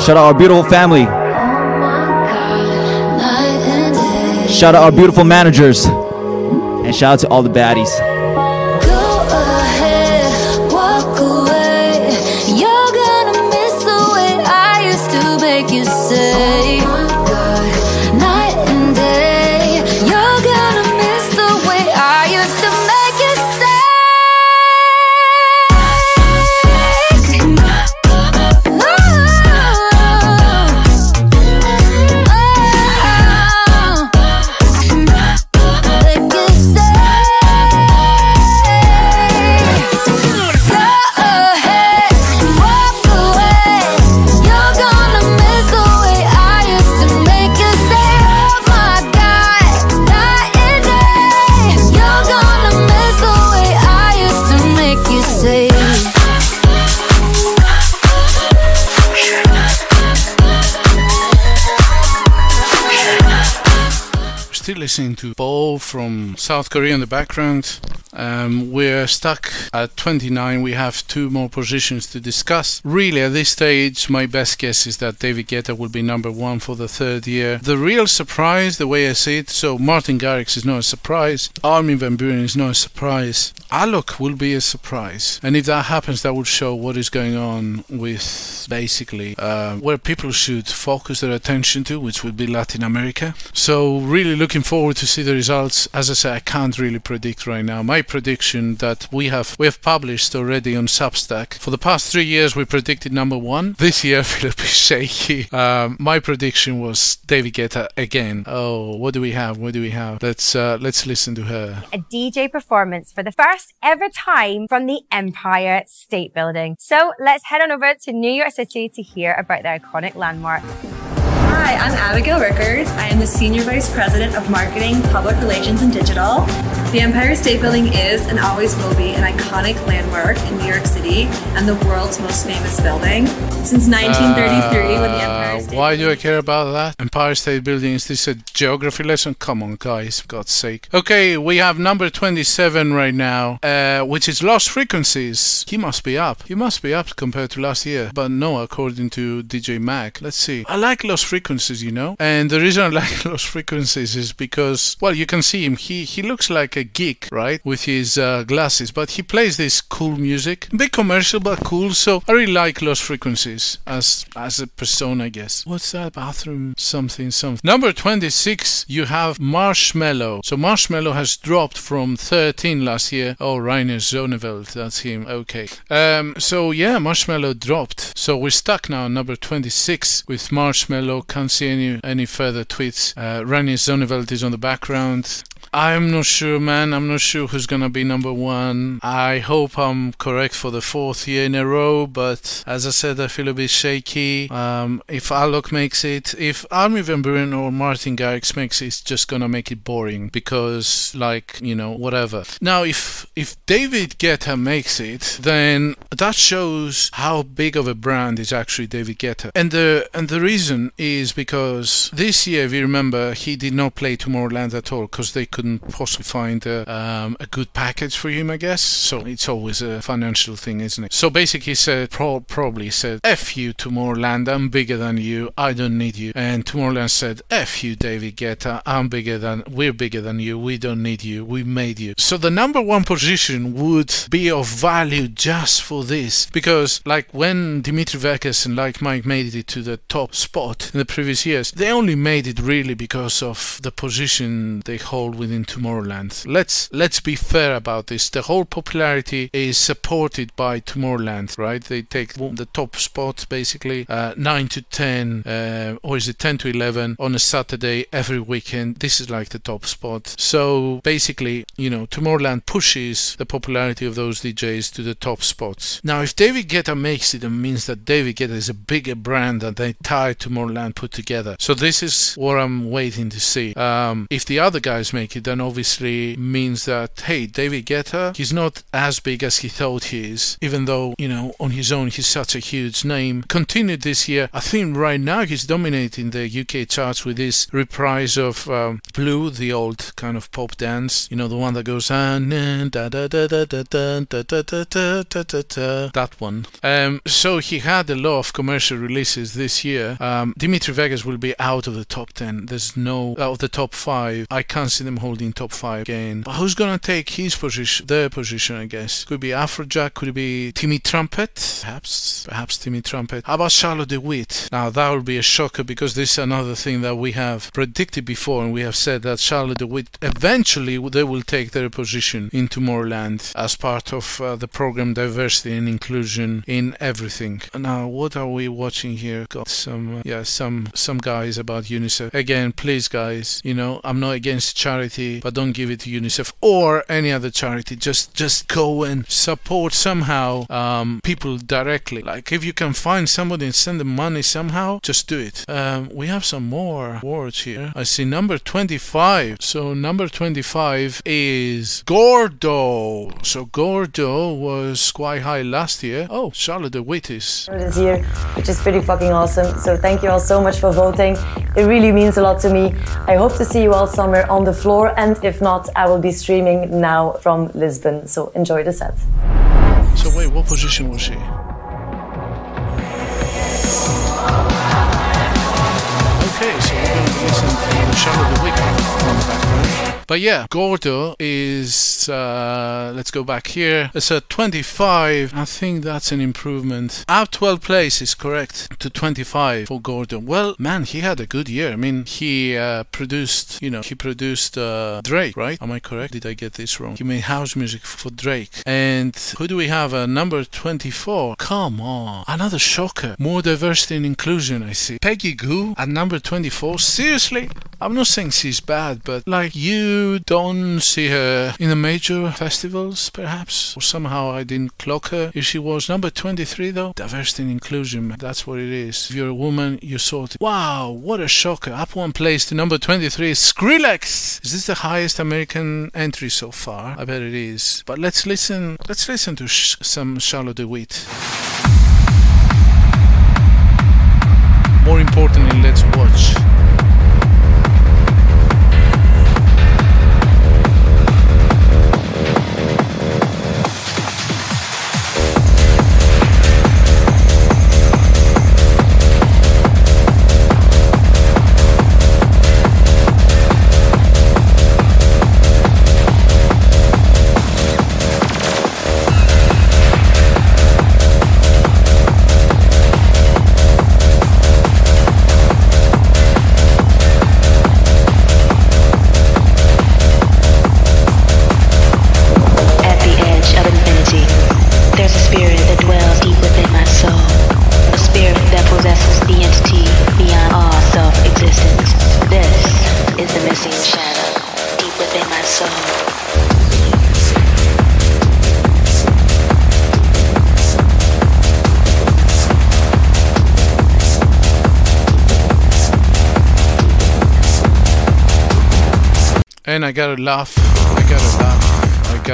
Speaker 5: Shout out our beautiful family. Shout out our beautiful managers. And shout out to all the baddies.
Speaker 1: South Korea in the background. Um, we're stuck at 29. We have two more positions to discuss. Really, at this stage, my best guess is that David Guetta will be number one for the third year. The real surprise, the way I see it, so Martin Garrix is not a surprise. Armin van Buuren is not a surprise. Alok will be a surprise. And if that happens, that will show what is going on with basically uh, where people should focus their attention to, which would be Latin America. So, really looking forward to see the results. As I say, I can't really predict right now. My prediction that we have we have published already on Substack for the past three years, we predicted number one. This year, I feel a bit shaky. Um, my prediction was David Guetta again. Oh, what do we have? What do we have? Let's uh, let's listen to her.
Speaker 2: a DJ performance for the first ever time from the Empire State Building. So let's head on over to New York City to hear about the iconic landmark.
Speaker 6: Hi, I'm Abigail Rickers. I am the Senior Vice President of Marketing, Public Relations, and Digital. The Empire State Building is and always will be an iconic landmark in New York City and the world's most famous building. Since 1933, when the Empire
Speaker 1: Uh,
Speaker 6: State
Speaker 1: why do I care about that? Empire State Building, is this a geography lesson? Come on, guys, for God's sake. Okay, we have number 27 right now, uh, which is Lost Frequencies. He must be up. He must be up compared to last year. But no, according to DJ Mag. Let's see. I like Lost Frequencies, you know? And the reason I like Lost Frequencies is because, well, you can see him. He, he looks like a geek, right? With his uh, glasses. But he plays this cool music. A bit commercial, but cool. So I really like Lost Frequencies as, as a persona, I guess. What's that? Bathroom something something. Number 26, you have Marshmello. So Marshmello has dropped from 13 last year. Oh, Reinier Zonneveld, that's him. Okay. Um, so yeah, Marshmello dropped. So we're stuck now number 26 with Marshmello. Can't see any any further tweets. Uh, Reinier Zonneveld is on the background. I'm not sure, man. I'm not sure who's gonna be number one. I hope I'm correct for the fourth year in a row, but as I said, I feel a bit shaky. Um, if Alok makes it, if Armin van Buuren or Martin Garrix makes it, it's just gonna make it boring because, like, you know, whatever. Now, if if David Guetta makes it, then that shows how big of a brand is actually David Guetta, and the and the reason is because this year, if you remember, he did not play Tomorrowland at all because they could possibly find a, um, a good package for him, I guess. So it's always a financial thing, isn't it? So basically, he said, pro- probably said, F you, Tomorrowland, I'm bigger than you, I don't need you. And Tomorrowland said, F you, David Guetta, I'm bigger than, we're bigger than you, we don't need you, we made you. So the number one position would be of value just for this. Because, like, when Dimitri Vegas and like Mike made it to the top spot in the previous years, they only made it really because of the position they hold within Tomorrowland. Let's let's be fair about this. The whole popularity is supported by Tomorrowland, right? They take the top spot basically uh, nine to ten, uh, or is it ten to eleven on a Saturday every weekend. This is like the top spot. So basically, you know, Tomorrowland pushes the popularity of those DJs to the top spots. Now, if David Guetta makes it, it means that David Guetta is a bigger brand than the entire Tomorrowland put together. So this is what I'm waiting to see. Um, if the other guys make it, then obviously means that, hey, David Guetta, he's not as big as he thought he is, even though, you know, on his own he's such a huge name. Continued this year, I think right now he's dominating the UK charts with this reprise of um, Blue, the old kind of pop dance, you know, the one that goes, that one. Um, so he had a lot of commercial releases this year. Um, Dimitri Vegas will be out of the top 10. There's no, out of the top 5. I can't see them holding top five again. But who's gonna take his position? Their position, I guess. Could be Afrojack. Could be Timmy Trumpet? Perhaps, perhaps Timmy Trumpet. How about Charlotte de Witte? Now that would be a shocker because this is another thing that we have predicted before, and we have said that Charlotte de Witte eventually they will take their position in Tomorrowland as part of uh, the program diversity and inclusion in everything. Now, what are we watching here? Got some, uh, yeah, some some guys about UNICEF. Again, please, guys, you know, I'm not against charity, but don't give it to UNICEF or any other charity. Just just go and support somehow um, people directly. Like if you can find somebody and send them money somehow, just do it. Um, we have some more words here. I see number 25. So number 25 is Gordo. So Gordo was quite high last year. Oh, Charlotte de Witte is.
Speaker 7: this year, which is pretty fucking awesome. So thank you all so much for voting. It really means a lot to me. I hope to see you all somewhere on the floor, and if not, I will be streaming now from Lisbon. So enjoy the set.
Speaker 1: So wait, what position was she? Okay, so we're going to listen to Charlotte de Witte on the background. But yeah, Gordo is, uh, let's go back here. It's a 25. I think that's an improvement. Out 12 place is correct, to 25 for Gordo. Well, man, he had a good year. I mean, he uh, produced, you know, he produced uh, Drake, right? Am I correct? Did I get this wrong? He made house music for Drake. And who do we have? Uh, number 24. Come on. Another shocker. More diversity and inclusion, I see. Peggy Gou at number 24. Seriously? I'm not saying she's bad, but like you don't see her in the major festivals, perhaps, or somehow I didn't clock her. If she was number 23, though, diversity and inclusion, that's what it is. If you're a woman, you're sorted. Wow, what a shocker! Up one place to number 23 Skrillex. Is this the highest American entry so far? I bet it is. But let's listen. Let's listen to sh- some Charlotte de Witte. More importantly, let's watch. Gotta laugh.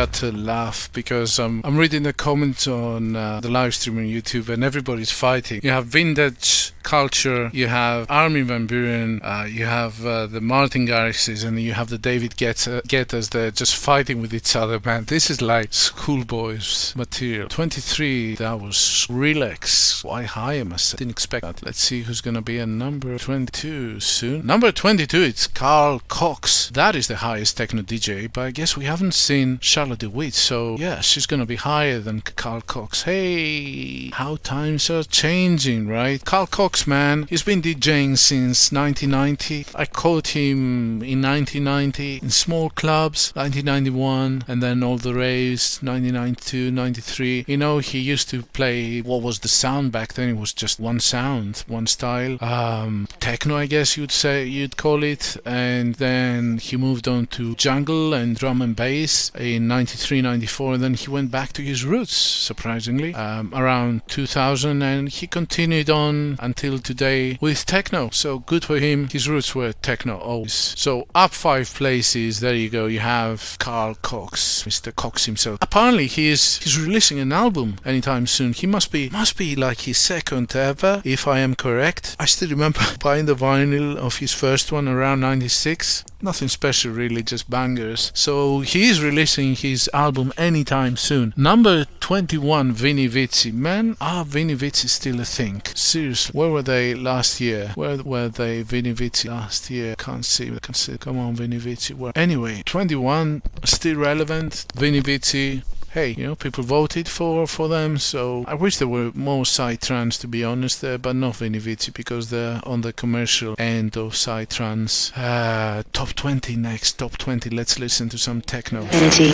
Speaker 1: Got to laugh because um, I'm reading the comments on uh, the live stream on YouTube and everybody's fighting. You have vintage culture, you have Armin van Buuren, uh, you have uh, the Martin Garrixes, and you have the David Guetta, Guettas. They're just fighting with each other, man. This is like schoolboys material. 23, that was relax. Why high, I must. Didn't expect that. Let's see who's gonna be a number 22 soon. Number 22, it's Carl Cox. That is the highest techno DJ, but I guess we haven't seen Charlotte de Witte, so yeah, she's gonna be higher than Carl Cox. Hey, how times are changing, right? Carl Cox, man, he's been DJing since 1990. I caught him in 1990 in small clubs, 1991, and then all the raves, 1992, 93. You know, he used to play what was the sound back then. It was just one sound, one style. Um, techno, I guess you'd say, you'd call it. And then he moved on to jungle and drum and bass in 93, 94. And then he went back to his roots, surprisingly, um, around 2000. And he continued on until today with techno. So good for him. His roots were techno always. So up five places. There you go. You have Carl Cox, Mr. Cox himself. Apparently he is he's releasing an album anytime soon. He must be must be like his second ever, if I am correct. I still remember buying the vinyl of his first one around 96. Nothing special really, just bangers. So he is releasing his album anytime soon. Number 21, Vini Vici. Man, are Vini Vici still a thing? Seriously, where were they last year? Where were they, Vini Vici, last year? Can't see, can't see. Come on, Vini Vici. Where? Anyway, 21, still relevant. Vini Vici, hey, you know, people voted for for them. So I wish there were more Psytrance, to be honest, there, but not Vinivici because they're on the commercial end of Psytrance. Uh, top 20 next, top 20. Let's listen to some techno.
Speaker 8: Energy.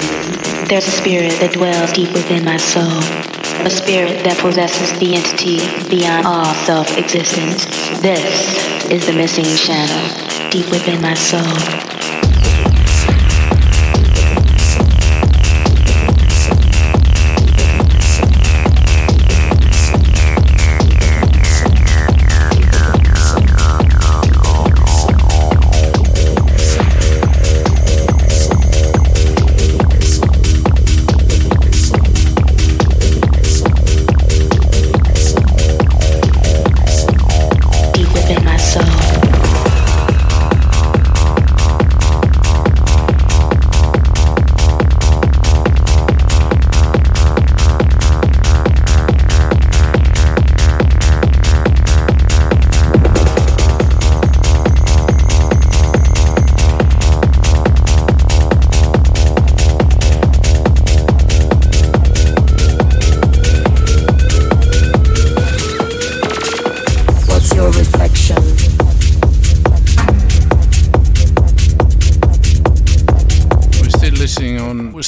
Speaker 8: There's a spirit that dwells deep within my soul. A spirit that possesses the entity beyond all self existence. This is the missing channel deep within my soul.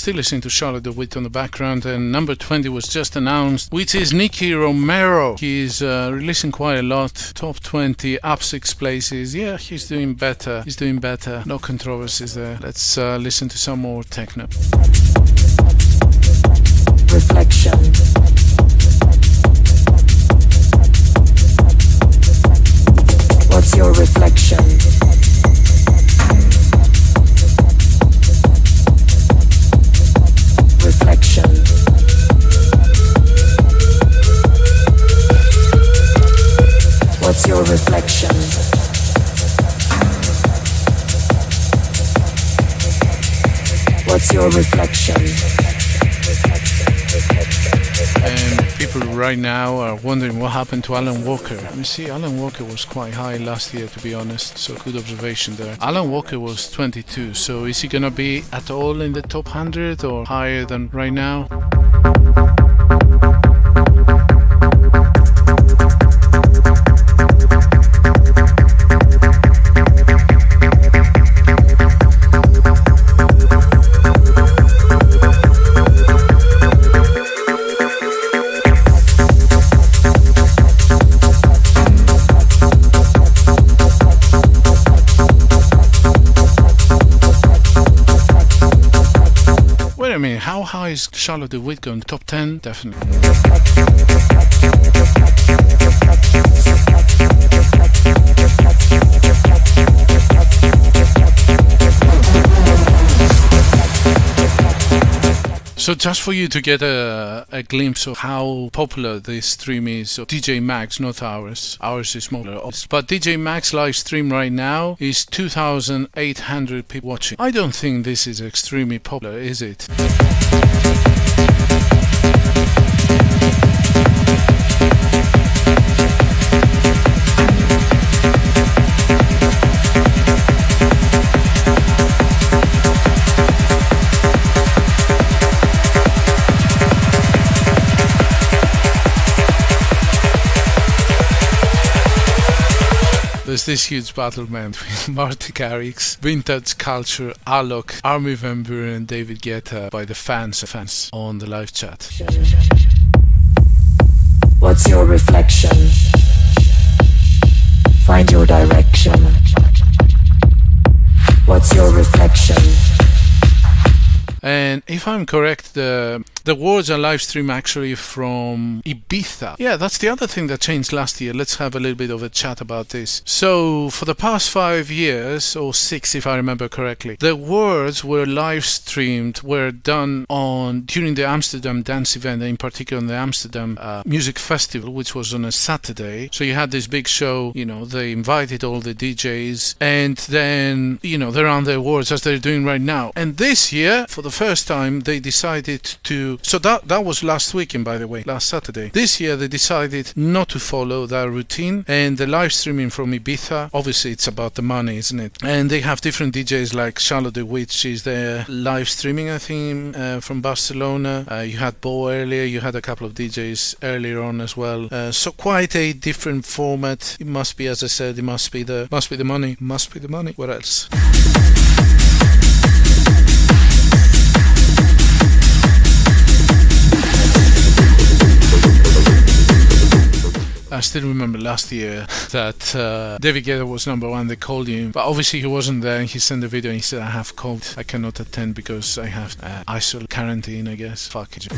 Speaker 1: Still listening to Charlotte de Witte on the background, and number 20 was just announced, which is Nicky Romero. He's uh, releasing quite a lot. Top 20, up six places. Yeah, he's doing better. He's doing better. No controversies there. Let's uh, listen to some more techno. Right now are wondering what happened to Alan Walker. Me see, Alan Walker was quite high last year, to be honest, so good observation there. Alan Walker was 22, so is he gonna be at all in the top 100 or higher than right now? Charlotte de Witte going? Top 10? Definitely. So just for you to get a, a glimpse of how popular this stream is, so DJ Mag's, not ours. Ours is smaller. But DJ Mag's live stream right now is 2,800 people watching. I don't think this is extremely popular, is it? There's this huge battle man with Martin Garrix, Vintage Culture, Alok, Armin Van Buuren, and David Guetta by the fans fans on the live chat.
Speaker 9: What's your reflection? Find your direction. What's your reflection?
Speaker 1: And if I'm correct, the the words are live stream actually from Ibiza. Yeah, that's the other thing that changed last year. Let's have a little bit of a chat about this. So, for the past five years, or six if I remember correctly, the words were live streamed, were done on during the Amsterdam dance event, in particular on the Amsterdam uh, Music Festival, which was on a Saturday. So, you had this big show, you know, they invited all the DJs, and then, you know, they're on the awards as they're doing right now. And this year, for the first time, they decided to so that that was last weekend, by the way, last Saturday. This year they decided not to follow that routine, and the live streaming from Ibiza. Obviously, it's about the money, isn't it? And they have different DJs like Charlotte de Witte is there live streaming, I think, uh, from Barcelona. Uh, you had Bo earlier. You had a couple of DJs earlier on as well. Uh, so quite a different format. It must be, as I said, it must be the must be the money. Must be the money. What else? I still remember last year that uh, David Guetta was number one. They called him, but obviously he wasn't there. He sent a video and he said, "I have cold. I cannot attend because I have uh, quarantine. I guess. Fuck it."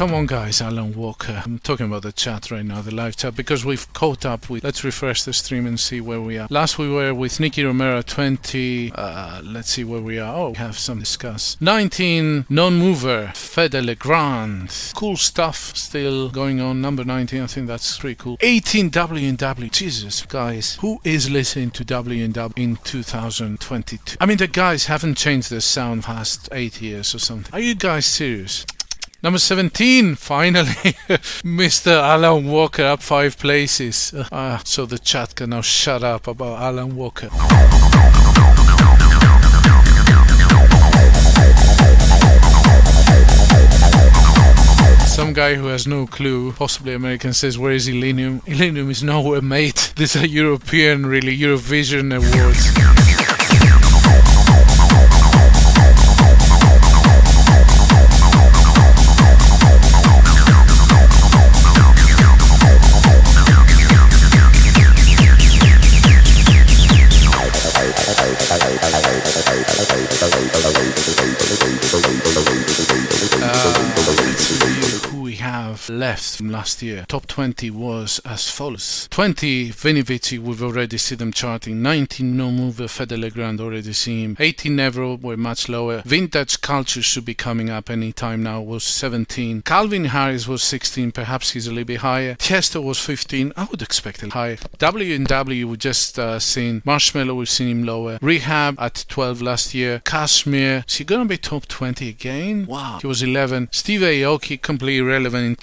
Speaker 1: Come on, guys, Alan Walker. I'm talking about the chat right now, the live chat, because we've caught up with. Let's refresh the stream and see where we are. Last we were with Nicky Romero 20. Uh, let's see where we are. Oh, we have some discuss. 19 non mover, Fedde Le Grand. Cool stuff still going on. Number 19, I think that's pretty cool. 18 W&W. Jesus, guys, who is listening to W&W in 2022? I mean, the guys haven't changed their sound past eight years or something. Are you guys serious? Number 17, finally, Mr. Alan Walker up five places. Uh, so the chat can now shut up about Alan Walker. Some guy who has no clue, possibly American, says, Where is Illenium? Illenium is nowhere, mate. These are European, really, Eurovision awards. From last year. Top 20 was as follows 20 Vini Vici, we've already seen them charting. 19 No Mover, Fedde Le Grand, already seen him. 18 Nervo were much lower. Vintage Culture should be coming up any time now, was 17. Calvin Harris was 16, perhaps he's a little bit higher. Tiesto was 15, I would expect it higher. W&W, we just uh, seen. Marshmello we've seen him lower. R3HAB at 12 last year. KSHMR, is he gonna be top 20 again? Wow. He was 11. Steve Aoki, completely irrelevant in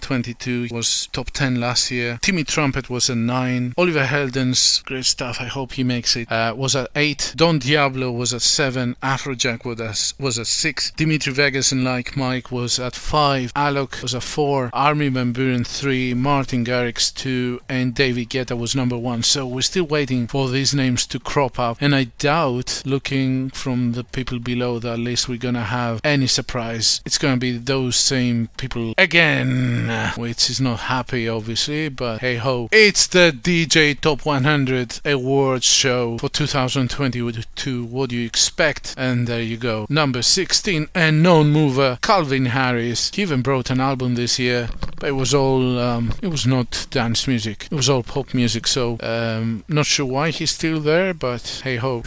Speaker 1: 2022 was top 10 last year. Timmy Trumpet was a 9. Oliver Heldens, great stuff. I hope he makes it. Uh, was at 8. Don Diablo was at 7. Afrojack was at, was at 6. Dimitri Vegas and Like Mike was at 5. Alok was at 4. Armin Van Buuren 3. Martin Garrix 2. And David Guetta was number 1. So we're still waiting for these names to crop up. And I doubt, looking from the people below that list, we're gonna have any surprise. It's gonna be those same people again uh, which is not happy, obviously, but hey ho. It's the DJ Top 100 Awards show for 2022. What do you expect? And there you go. Number 16, and known mover, Calvin Harris. He even brought an album this year, but it was all, um, it was not dance music. It was all pop music, so um, not sure why he's still there, but hey ho.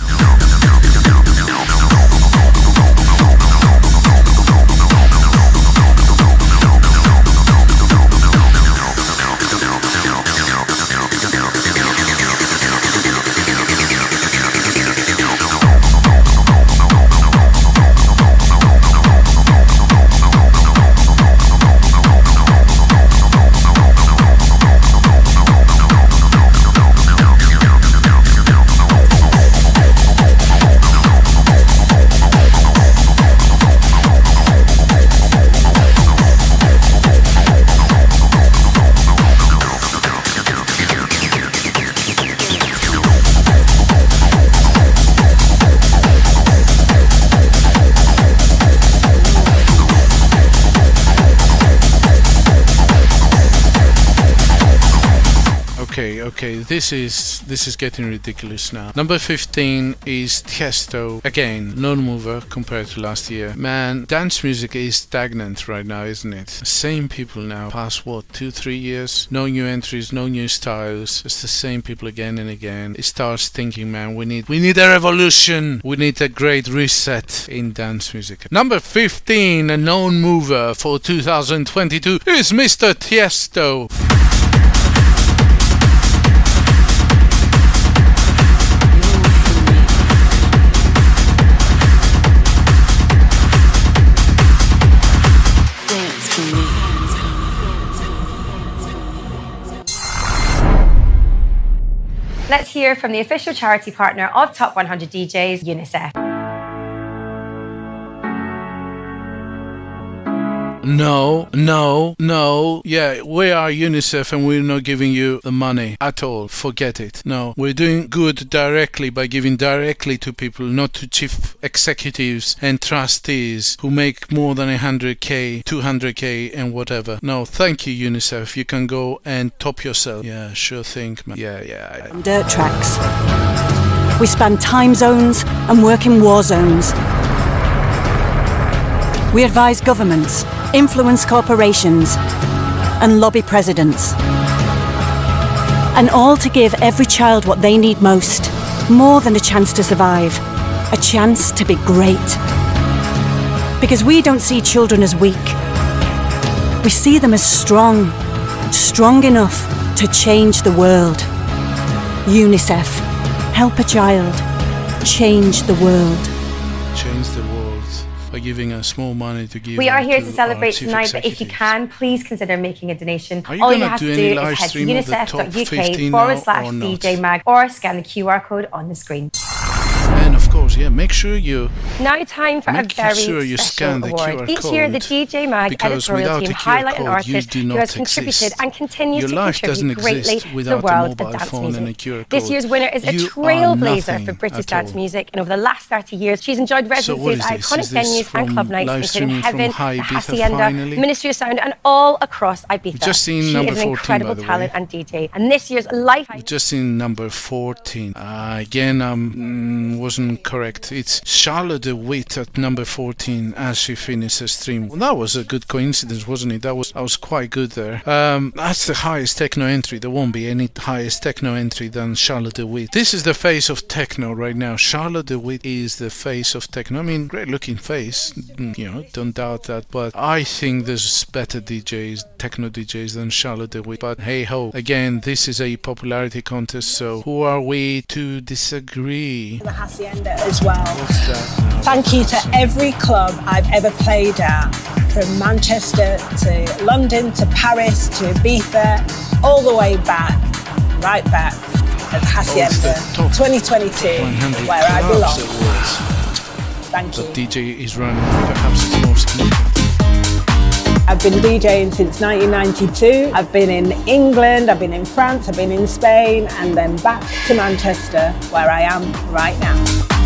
Speaker 1: This is this is getting ridiculous now. Number 15 is Tiesto. Again, non-mover compared to last year. Man, dance music is stagnant right now, isn't it? Same people now. Past what, two, three years? No new entries, no new styles. It's the same people again and again. It starts thinking, man, we need we need a revolution. We need a great reset in dance music. Number 15, a non-mover for 2022 is Mr. Tiesto.
Speaker 2: Let's hear from the official charity partner of Top 100 DJs, UNICEF.
Speaker 1: No, no, no. Yeah, we are UNICEF and we're not giving you the money at all. Forget it. No, we're doing good directly by giving directly to people, not to chief executives and trustees who make more than 100k, 200k, and whatever. No, thank you, UNICEF. You can go and top yourself. Yeah, sure thing, man. Yeah, yeah.
Speaker 10: Dirt tracks. We span time zones and work in war zones. We advise governments, influence corporations, and lobby presidents. And all to give every child what they need most more than a chance to survive, a chance to be great. Because we don't see children as weak, we see them as strong, strong enough to change the world. UNICEF. Help a child. Change the world.
Speaker 1: Change the world giving us more money to give.
Speaker 2: We are here
Speaker 1: to
Speaker 2: to celebrate tonight, but if you can, please consider making a donation. All you have to do is head to unicef.uk forward slash? DJ Mag or scan the QR code on the screen.
Speaker 1: Course, yeah, make sure you
Speaker 2: Now, time for
Speaker 1: Make
Speaker 2: a very
Speaker 1: sure you
Speaker 2: special
Speaker 1: scan the
Speaker 2: award.
Speaker 1: QR
Speaker 2: Each year, the DJ Mag editorial team highlight an artist who has contributed
Speaker 1: exist.
Speaker 2: and continues
Speaker 1: Your
Speaker 2: to
Speaker 1: life
Speaker 2: contribute greatly to the
Speaker 1: a
Speaker 2: world of dance music.
Speaker 1: a
Speaker 2: This year's winner is a
Speaker 1: You are
Speaker 2: trailblazer for British dance music, and over the last 30 years, she's enjoyed residencies
Speaker 1: is
Speaker 2: at iconic venues and club nights, including Heaven, the Hacienda,
Speaker 1: finally?
Speaker 2: Ministry of Sound, and all across Ibiza.
Speaker 1: just seen
Speaker 2: she
Speaker 1: number
Speaker 2: is an
Speaker 1: 14,
Speaker 2: incredible
Speaker 1: the way.
Speaker 2: talent and DJ. And this year's life.
Speaker 1: just in number 14. Uh, again, um, mm, wasn't correct. It's Charlotte de Witte at number 14 as she finished her stream. Well, that was a good coincidence, wasn't it? That was that was quite good there. Um, that's the highest techno entry. There won't be any highest techno entry than Charlotte de Witte. This is the face of techno right now. Charlotte de Witte is the face of techno. I mean, great looking face. mm, You know, don't doubt that. But I think there's better DJs, techno DJs than Charlotte de Witte. But hey ho, again, this is a popularity contest. So who are we to disagree?
Speaker 11: the Hacienda as well. Thank you to every club I've ever played at, from Manchester to London to Paris to Ibiza, all the way back, right back at Hacienda 2022, where I belong. Thank you.
Speaker 1: That DJ is running. Perhaps more significant.
Speaker 11: I've been DJing since 1992. I've been in England, I've been in France, I've been in Spain, and then back to Manchester, where I am right now.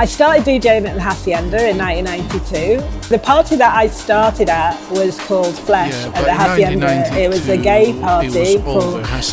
Speaker 11: I started DJing at the Hacienda in 1992. The party that I started at was called Flesh
Speaker 1: Yeah,
Speaker 11: at the Hacienda. It was a gay party for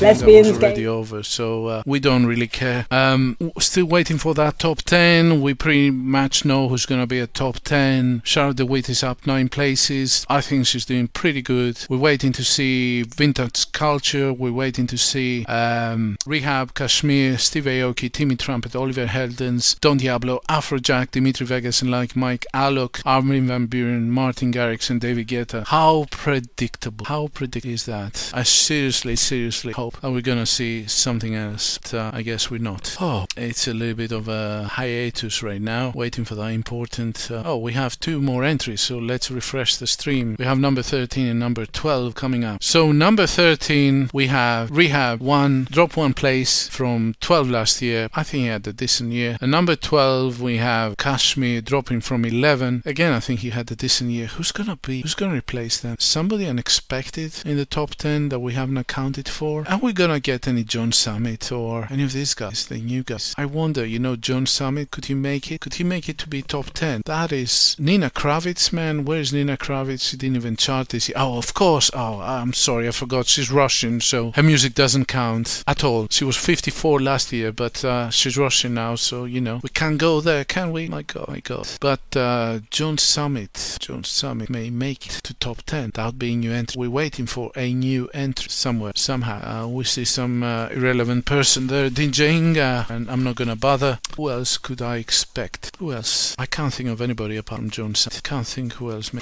Speaker 11: lesbians,
Speaker 1: was already
Speaker 11: gay.
Speaker 1: over, so uh, we don't really care. Um, still waiting for that top 10. We pretty much know who's going to be a top 10. Charlotte de Witte is up nine places. I think she's doing pretty good. We're waiting to see Vintage Culture. We're waiting to see um, R3HAB, KSHMR, Steve Aoki, Timmy Trumpet, Oliver Heldens, Don Diablo, Afrojack, Dimitri Vegas, and like Mike Alok, Armin Van Buuren, Martin Garrix, and David Guetta. How predictable? How predictable is that? I seriously, seriously hope that we're gonna see something else. But, uh, I guess we're not. Oh, it's a little bit of a hiatus right now, waiting for the important. Uh, oh, we have two more entries, so let's refresh the stream. We have number 13 and number 12 coming up. So number 13, we have R3HAB one, drop one place from 12 last year. I think he had a decent year. And number 12, we have KSHMR dropping from 11. Again, I think he had a decent year. Who's gonna be? Who's gonna replace them? Somebody unexpected in the top 10 that we haven't accounted for. Are we gonna get any John Summit or any of these guys, the new guys? I wonder. You know, John Summit. Could he make it? Could he make it to be top 10? That is Nina Kraviz, man. Where's Nina Kraviz? She didn't even chart this. year. Oh, of course. Oh, I'm sorry. I forgot. She's Russian, so her music doesn't count at all. She was 54 last year, but uh, she's Russian now, so you know we can't go there, can we? My God, my God. But uh, John Summit, John Summit may make it to top 10 without being new entry. We're waiting for a new entry somewhere, somehow. Uh, we see some uh, irrelevant person there DJing, uh, and I'm not gonna bother. Who else could I expect? Who else? I can't think of anybody apart from John Summit. Can't think who else. May-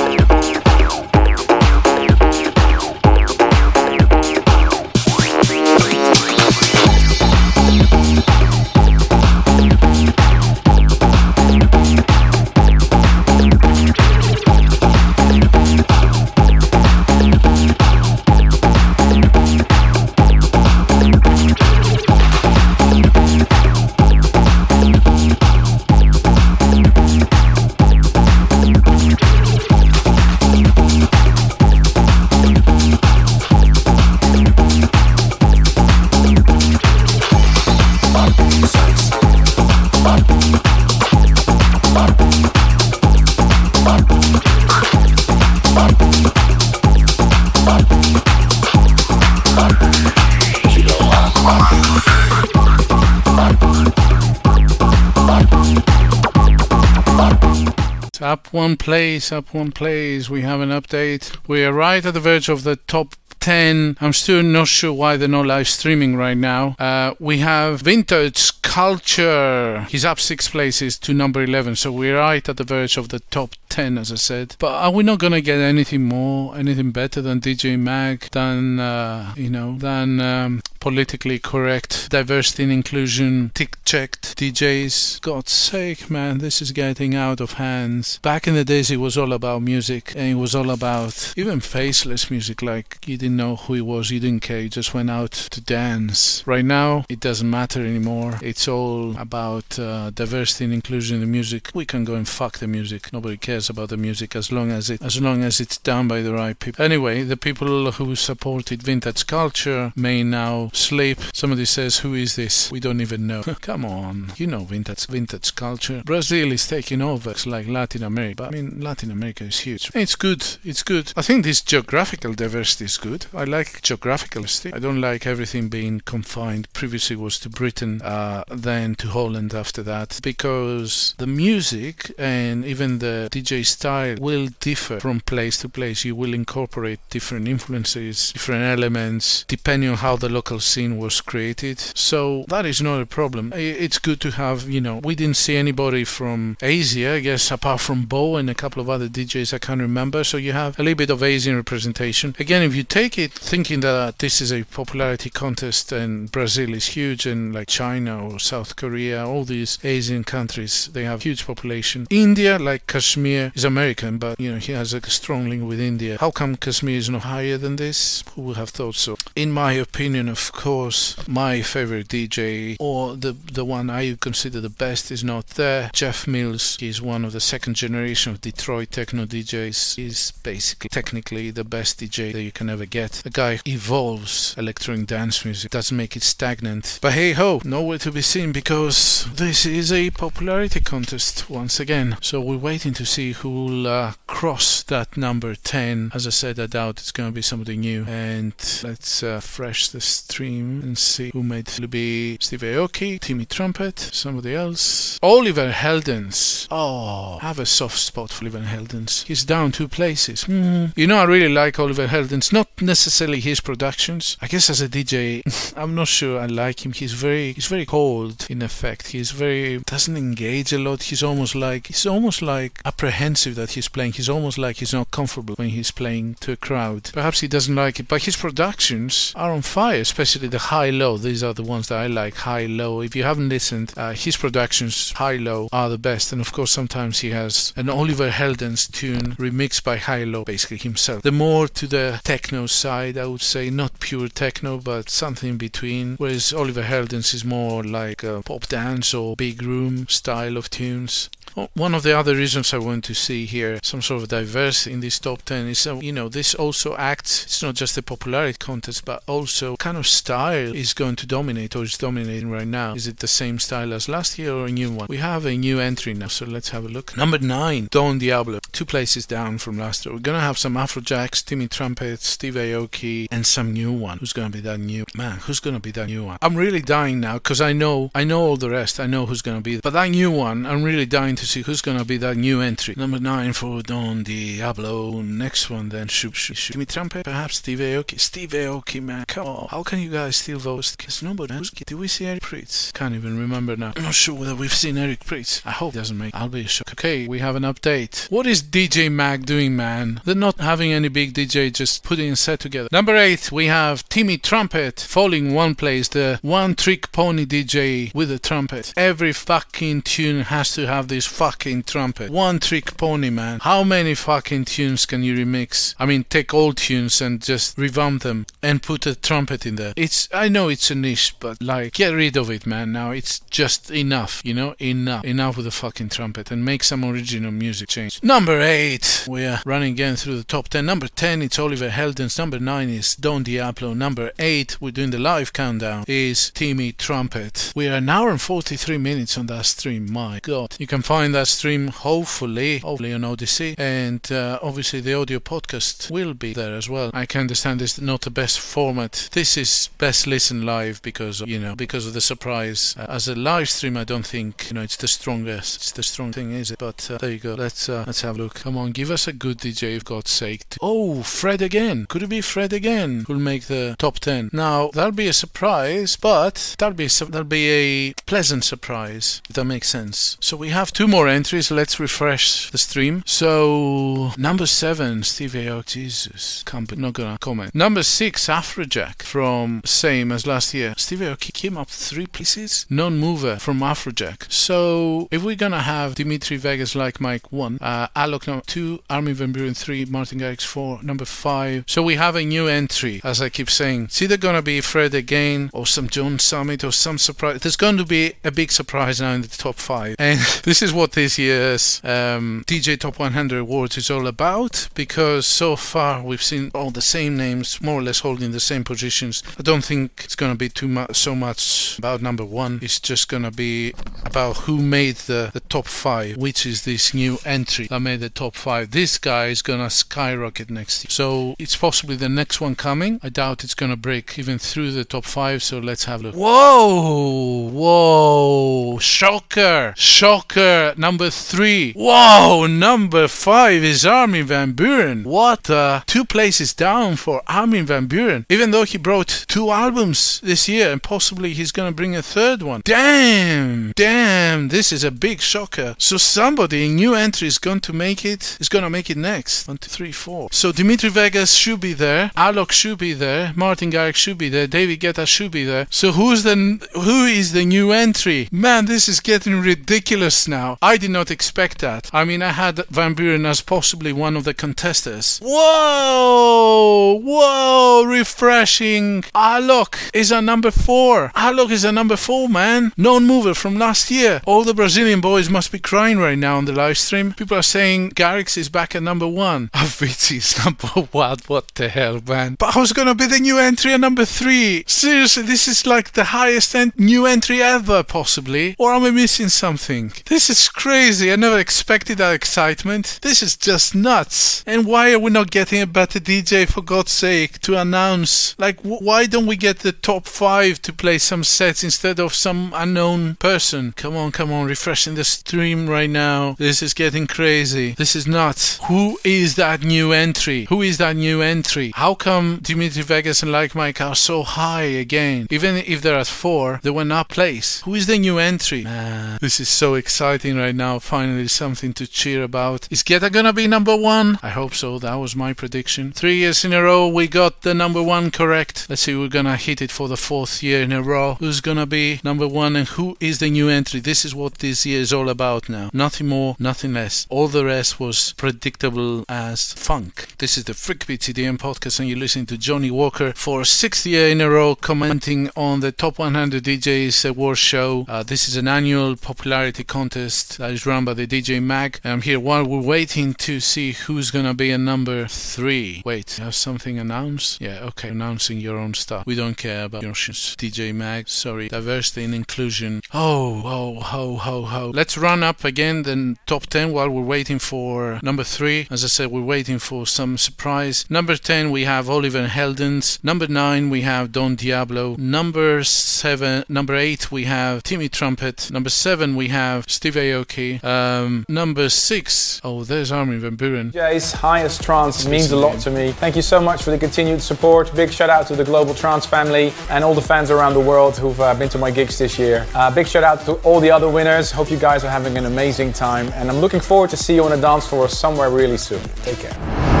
Speaker 1: Up one place, up one place. We have an update. We are right at the verge of the top 10. I'm still not sure why they're not live streaming right now. Uh, we have Vintage Culture. He's up six places to number 11. So we're right at the verge of the top 10, as I said. But are we not going to get anything more, anything better than DJ Mag, than, uh, you know, than um, politically correct, diversity and inclusion, tick checked DJs? God's sake, man, this is getting out of hands. Back in the days, it was all about music, and it was all about even faceless music, like you didn't know who he was, you didn't care, you just went out to dance. Right now, it doesn't matter anymore. It's all about uh, diversity and inclusion in the music. We can go and fuck the music. Nobody cares about the music as long as it as long as it's done by the right people. Anyway, the people who supported vintage culture may now sleep. Somebody says, "Who is this?" We don't even know. Come on, you know vintage vintage culture. Brazil is taking over. It's like Latin America. I mean, Latin America is huge. It's good. It's good. I think this geographical diversity is good. I like geographical diversity. I don't like everything being confined. Previously was to Britain, uh, then to Holland after that, because the music and even the DJ style will differ from place to place. You will incorporate different influences, different elements, depending on how the local scene was created. So that is not a problem. It's good to have, you know, we didn't see anybody from Asia, I guess, apart from Bo and a couple of other DJs I can't remember. So you have a little bit of Asian representation. Again, if you take it thinking that this is a popularity contest and Brazil is huge and like China or South Korea, all these Asian countries, they have huge population. India, like KSHMR, is American, but you know, he has a strong link with India. How come KSHMR is not higher than this? Who would have thought so? In my opinion, of course, my favorite DJ or the the one I consider the best is not there. Jeff Mills is one of the second generation of Detroit techno DJs. He's basically technically the best DJ that you can ever get. The guy evolves electronic dance music, doesn't make it stagnant. But hey ho, nowhere to be seen because this is a popularity contest once again. So we're waiting to see who will uh, cross that number 10. As I said, I doubt it's going to be somebody new. And let's uh, fresh the stream and see who made it. Be Steve Aoki, Timmy Trumpet, somebody else. Oliver Heldens. Oh, I have a soft spot for Oliver Heldens. He's down two places. Hmm. You know, I really like Oliver Heldens. Not necessarily his productions. I guess as a DJ, I'm not sure I like him. He's very, he's very cold in effect. He's very doesn't engage a lot. He's almost like he's almost like apprehensive that he's playing. He's almost like he's not comfortable when he's playing to a crowd. Perhaps he doesn't like it, but his productions are on fire, especially the HI-LO. These are the ones that I like. HI-LO. If you haven't listened, uh, his productions HI-LO are the best. And of course, sometimes he has an Oliver Heldens tune remixed by HI-LO, basically himself. The more to the techno side, I would say, not pure techno, but something in between. Whereas Oliver Heldens is more like a pop dance or big room style of tunes. One of the other reasons I want to see here some sort of diversity in this top 10 is, uh, you know, this also acts, it's not just a popularity contest, but also kind of style is going to dominate or is dominating right now. Is it the same style as last year or a new one? We have a new entry now, so let's have a look. Number 9, Don Diablo, two places down from last year. We're going to have some Afrojacks, Timmy Trumpet, Steve Aoki, and some new one. Who's going to be that new? Man, who's going to be that new one? I'm really dying now because I know, I know all the rest. I know who's going to be. But that new one, I'm really dying to see who's going to be that new entry. Number 9 for Don Diablo. Next one then, shoot. Timmy Trumpet, perhaps Steve Aoki. Steve Aoki, man. Come on. How can you guys still vote? Because nobody knows. Did we see Eric Prydz? Can't even remember now. I'm not sure whether we've seen Eric Prydz. I hope he doesn't make I'll be shocked. Okay, we have an update. What is DJ Mag doing, man? They're not having any big DJ, just putting a set together. Number 8, we have Timmy Trumpet falling one place. The one trick pony DJ with a trumpet. Every fucking tune has to have this fucking trumpet. One trick pony, man. How many fucking tunes can you remix? I mean, take old tunes and just revamp them and put a trumpet in there. It's, I know it's a niche, but like, get rid of it, man. Now it's just enough, you know? Enough. Enough with the fucking trumpet and make some original music change. Number 8, we are running again through the top 10. Number 10, it's Oliver Heldens. Number 9 is Don Diablo. Number 8, we're doing the live countdown, is Timmy Trumpet. We are an hour and 43 minutes on that stream. My god. You can find that stream hopefully, hopefully on Odysee, and uh, obviously the audio podcast will be there as well. I can understand this is not the best format. This is best listen live because you know because of the surprise. Uh, as a live stream, I don't think you know it's the strongest. It's the strong thing, is it? But uh, there you go. Let's uh, let's have a look. Come on, give us a good DJ, for God's sake. Oh, Fred again. Could it be Fred again? Who'll make the top ten? Now that'll be a surprise, but that'll be that'll be a pleasant surprise. If that makes sense. So we have two more entries. Let's refresh the stream. So number seven, Steve Aoki. Jesus, can't not gonna comment. Number six, Afrojack from same as last year. Steve Aoki came up three places. Non-mover from Afrojack. So if we're gonna have Dimitri Vegas like Mike one, uh, Alok number two, Armin van Buuren three, Martin Garrix four, number five. So we have a new entry, as I keep saying. It's either gonna be Fred again or some John Summit or some surprise. There's going to be a big surprise now in the top five, and this is what this year's um, DJ Top 100 Awards is all about. Because so far we've seen all the same names, more or less holding the same positions. I don't think it's gonna be too much, so much about number one. It's just gonna be about who made the, the top five, which is this new entry that made the top five. This guy is gonna skyrocket next year. So it's possibly the next one coming. I doubt it's gonna break even through the top five. So let's have a look. Whoa, whoa, shocker, shocker. Number three. Whoa, number five is Armin van Buuren. What? Uh, two places down for Armin van Buuren. Even though he brought two albums this year, and possibly he's gonna bring a third one. Damn, damn, this is a big shocker. So somebody, a new entry, is going to make it. Is gonna make it next. One, two, three, four. So Dimitri Vegas should be there. Alok should be there. Martin Garrix should be there. David Guetta should be there. So who's the who is the new entry? Man, this is getting ridiculous now. I did not expect that. I mean, I had Van Buuren as possibly one of the contestants. Whoa, whoa, refreshing. Alok is a number four. Alok is a number four, man. Non-mover from last year. All the Brazilian boys must be crying right now on the live stream. People are saying Garrix is back at number one. Avicii is number one. What the hell, man? But I was gonna be the new entry at number three. Seriously, this is like the highest en- new entry ever, possibly. Or am I missing something? This is crazy. I never expected that excitement. This is just nuts. And why are we not getting a better DJ, for God's sake, to announce? Like, w- why don't we get the top five to play some sets instead of some unknown person? Come on, come on, refreshing the stream right now. This is getting crazy. This is nuts. Who is that new entry? Who is that new entry? How come Dimitri Vegas and Like Mike are so high again? Even if they're at four, they were not placed. Who is the new entry? Man, this is so exciting right now. Finally, something to cheer about. Is Guetta gonna be number one? I hope so. That was my prediction. Three years in a row, we got the number one correct. Let's see, we're gonna hit it for the fourth year in a row. Who's gonna be number one and who is the new entry? This is what this year is all about now. Nothing more, nothing less. All the rest was predictable as funk. This is the Freak Beats EDM podcast, and you're listening to Johnny Walker for a sixth year in a row commenting on the Top 100 DJs Award Show. Uh, this is an annual popularity contest that is run by the DJ Mag. I'm here while we're waiting to see who's gonna be a number three. Wait, have something announced? Yeah, okay, announcing your own stuff. We don't care about your DJ Mag. Sorry, diversity and inclusion. Oh, oh, ho, ho, ho. Let's run up again the top 10 while we're waiting for number three. As I said, we're waiting for some surprise. Number 10, we have Oliver Heldens. Number 9, we have Don Diablo. Number 7, number 8, we have Timmy Trumpet. Number 7, we have Steve Aoki. Um, number 6, oh, there's Armin Van Buuren.
Speaker 12: DJs, highest trance means a lot to me. Thank you so much for the continued support. Big shout out to the Global Trance family and all the fans around the world who've uh, been to my gigs this year. Uh, big shout out to all the other winners. Hope you guys are having an amazing time, and I'm looking forward to see you on a dance floor somewhere really soon. Take care.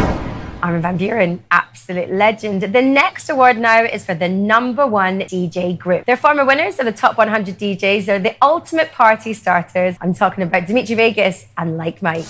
Speaker 2: Armin Van Buuren, absolute legend. The next award now is for the number one DJ group. They're former winners of the top 100 DJs. They're the ultimate party starters. I'm talking about Dimitri Vegas and Like Mike.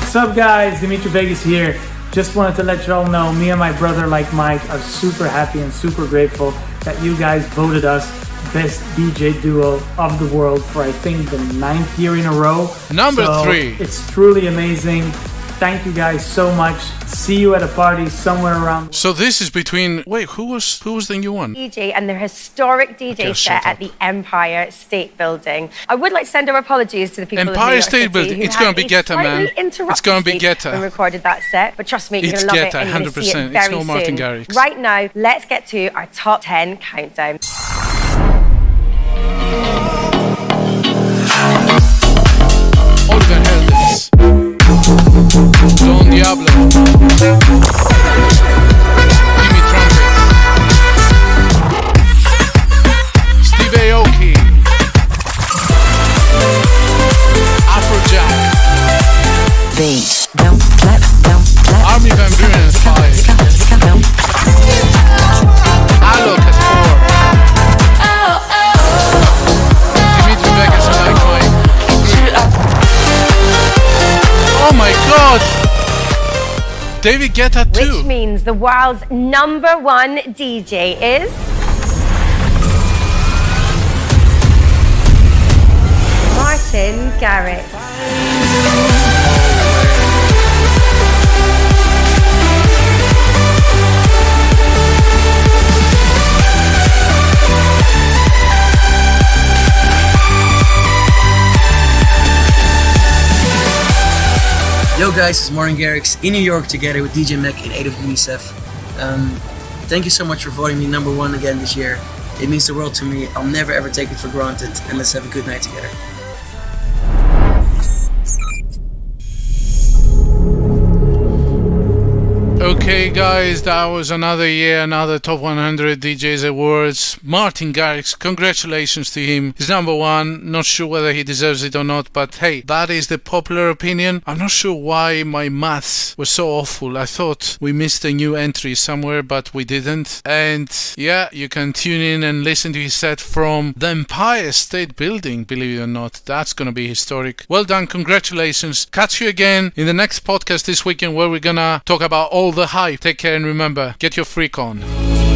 Speaker 13: What's up, guys? Dimitri Vegas here. Just wanted to let you all know, me and my brother, like Mike, are super happy and super grateful that you guys voted us best DJ duo of the world for I think the ninth year in a row.
Speaker 1: Number
Speaker 13: So,
Speaker 1: three.
Speaker 13: It's truly amazing. Thank you guys so much. See you at a party somewhere around.
Speaker 1: So this is between. Wait, who was who was the new one?
Speaker 2: DJ and their historic DJ
Speaker 1: Okay,
Speaker 2: set at the Empire State Building. I would like to send our apologies to the people of New
Speaker 1: Empire
Speaker 2: York
Speaker 1: State
Speaker 2: City
Speaker 1: Building. It's gonna be
Speaker 2: a
Speaker 1: Guetta, man. It's gonna be
Speaker 2: stage
Speaker 1: Guetta.
Speaker 2: we recorded that set, but trust me, you're
Speaker 1: It's
Speaker 2: gonna love
Speaker 1: Guetta,
Speaker 2: it and you're gonna see
Speaker 1: 100%.
Speaker 2: it
Speaker 1: It's
Speaker 2: very
Speaker 1: no Martin
Speaker 2: soon.
Speaker 1: Garrix.
Speaker 2: Right now, let's get to our top 10 countdown.
Speaker 1: Diablo. David Guetta too.
Speaker 2: Which means the world's number one DJ is. Martin Garrix.
Speaker 14: Yo guys, it's Martin Garrix in New York together with DJ Mag and Ada UNICEF. Um, thank you so much for voting me number one again this year. It means the world to me. I'll never ever take it for granted. And let's have a good night together.
Speaker 1: Okay, guys, that was another year, another Top 100 DJs Awards. Martin Garrix, congratulations to him. He's number one. Not sure whether he deserves it or not, but hey, that is the popular opinion. I'm not sure why my maths was so awful. I thought we missed a new entry somewhere, but we didn't. And yeah, you can tune in and listen to his set from the Empire State Building, believe it or not. That's gonna be historic. Well done, congratulations. Catch you again in the next podcast this weekend where we're gonna talk about all the hype. Take care and remember, get your freak on.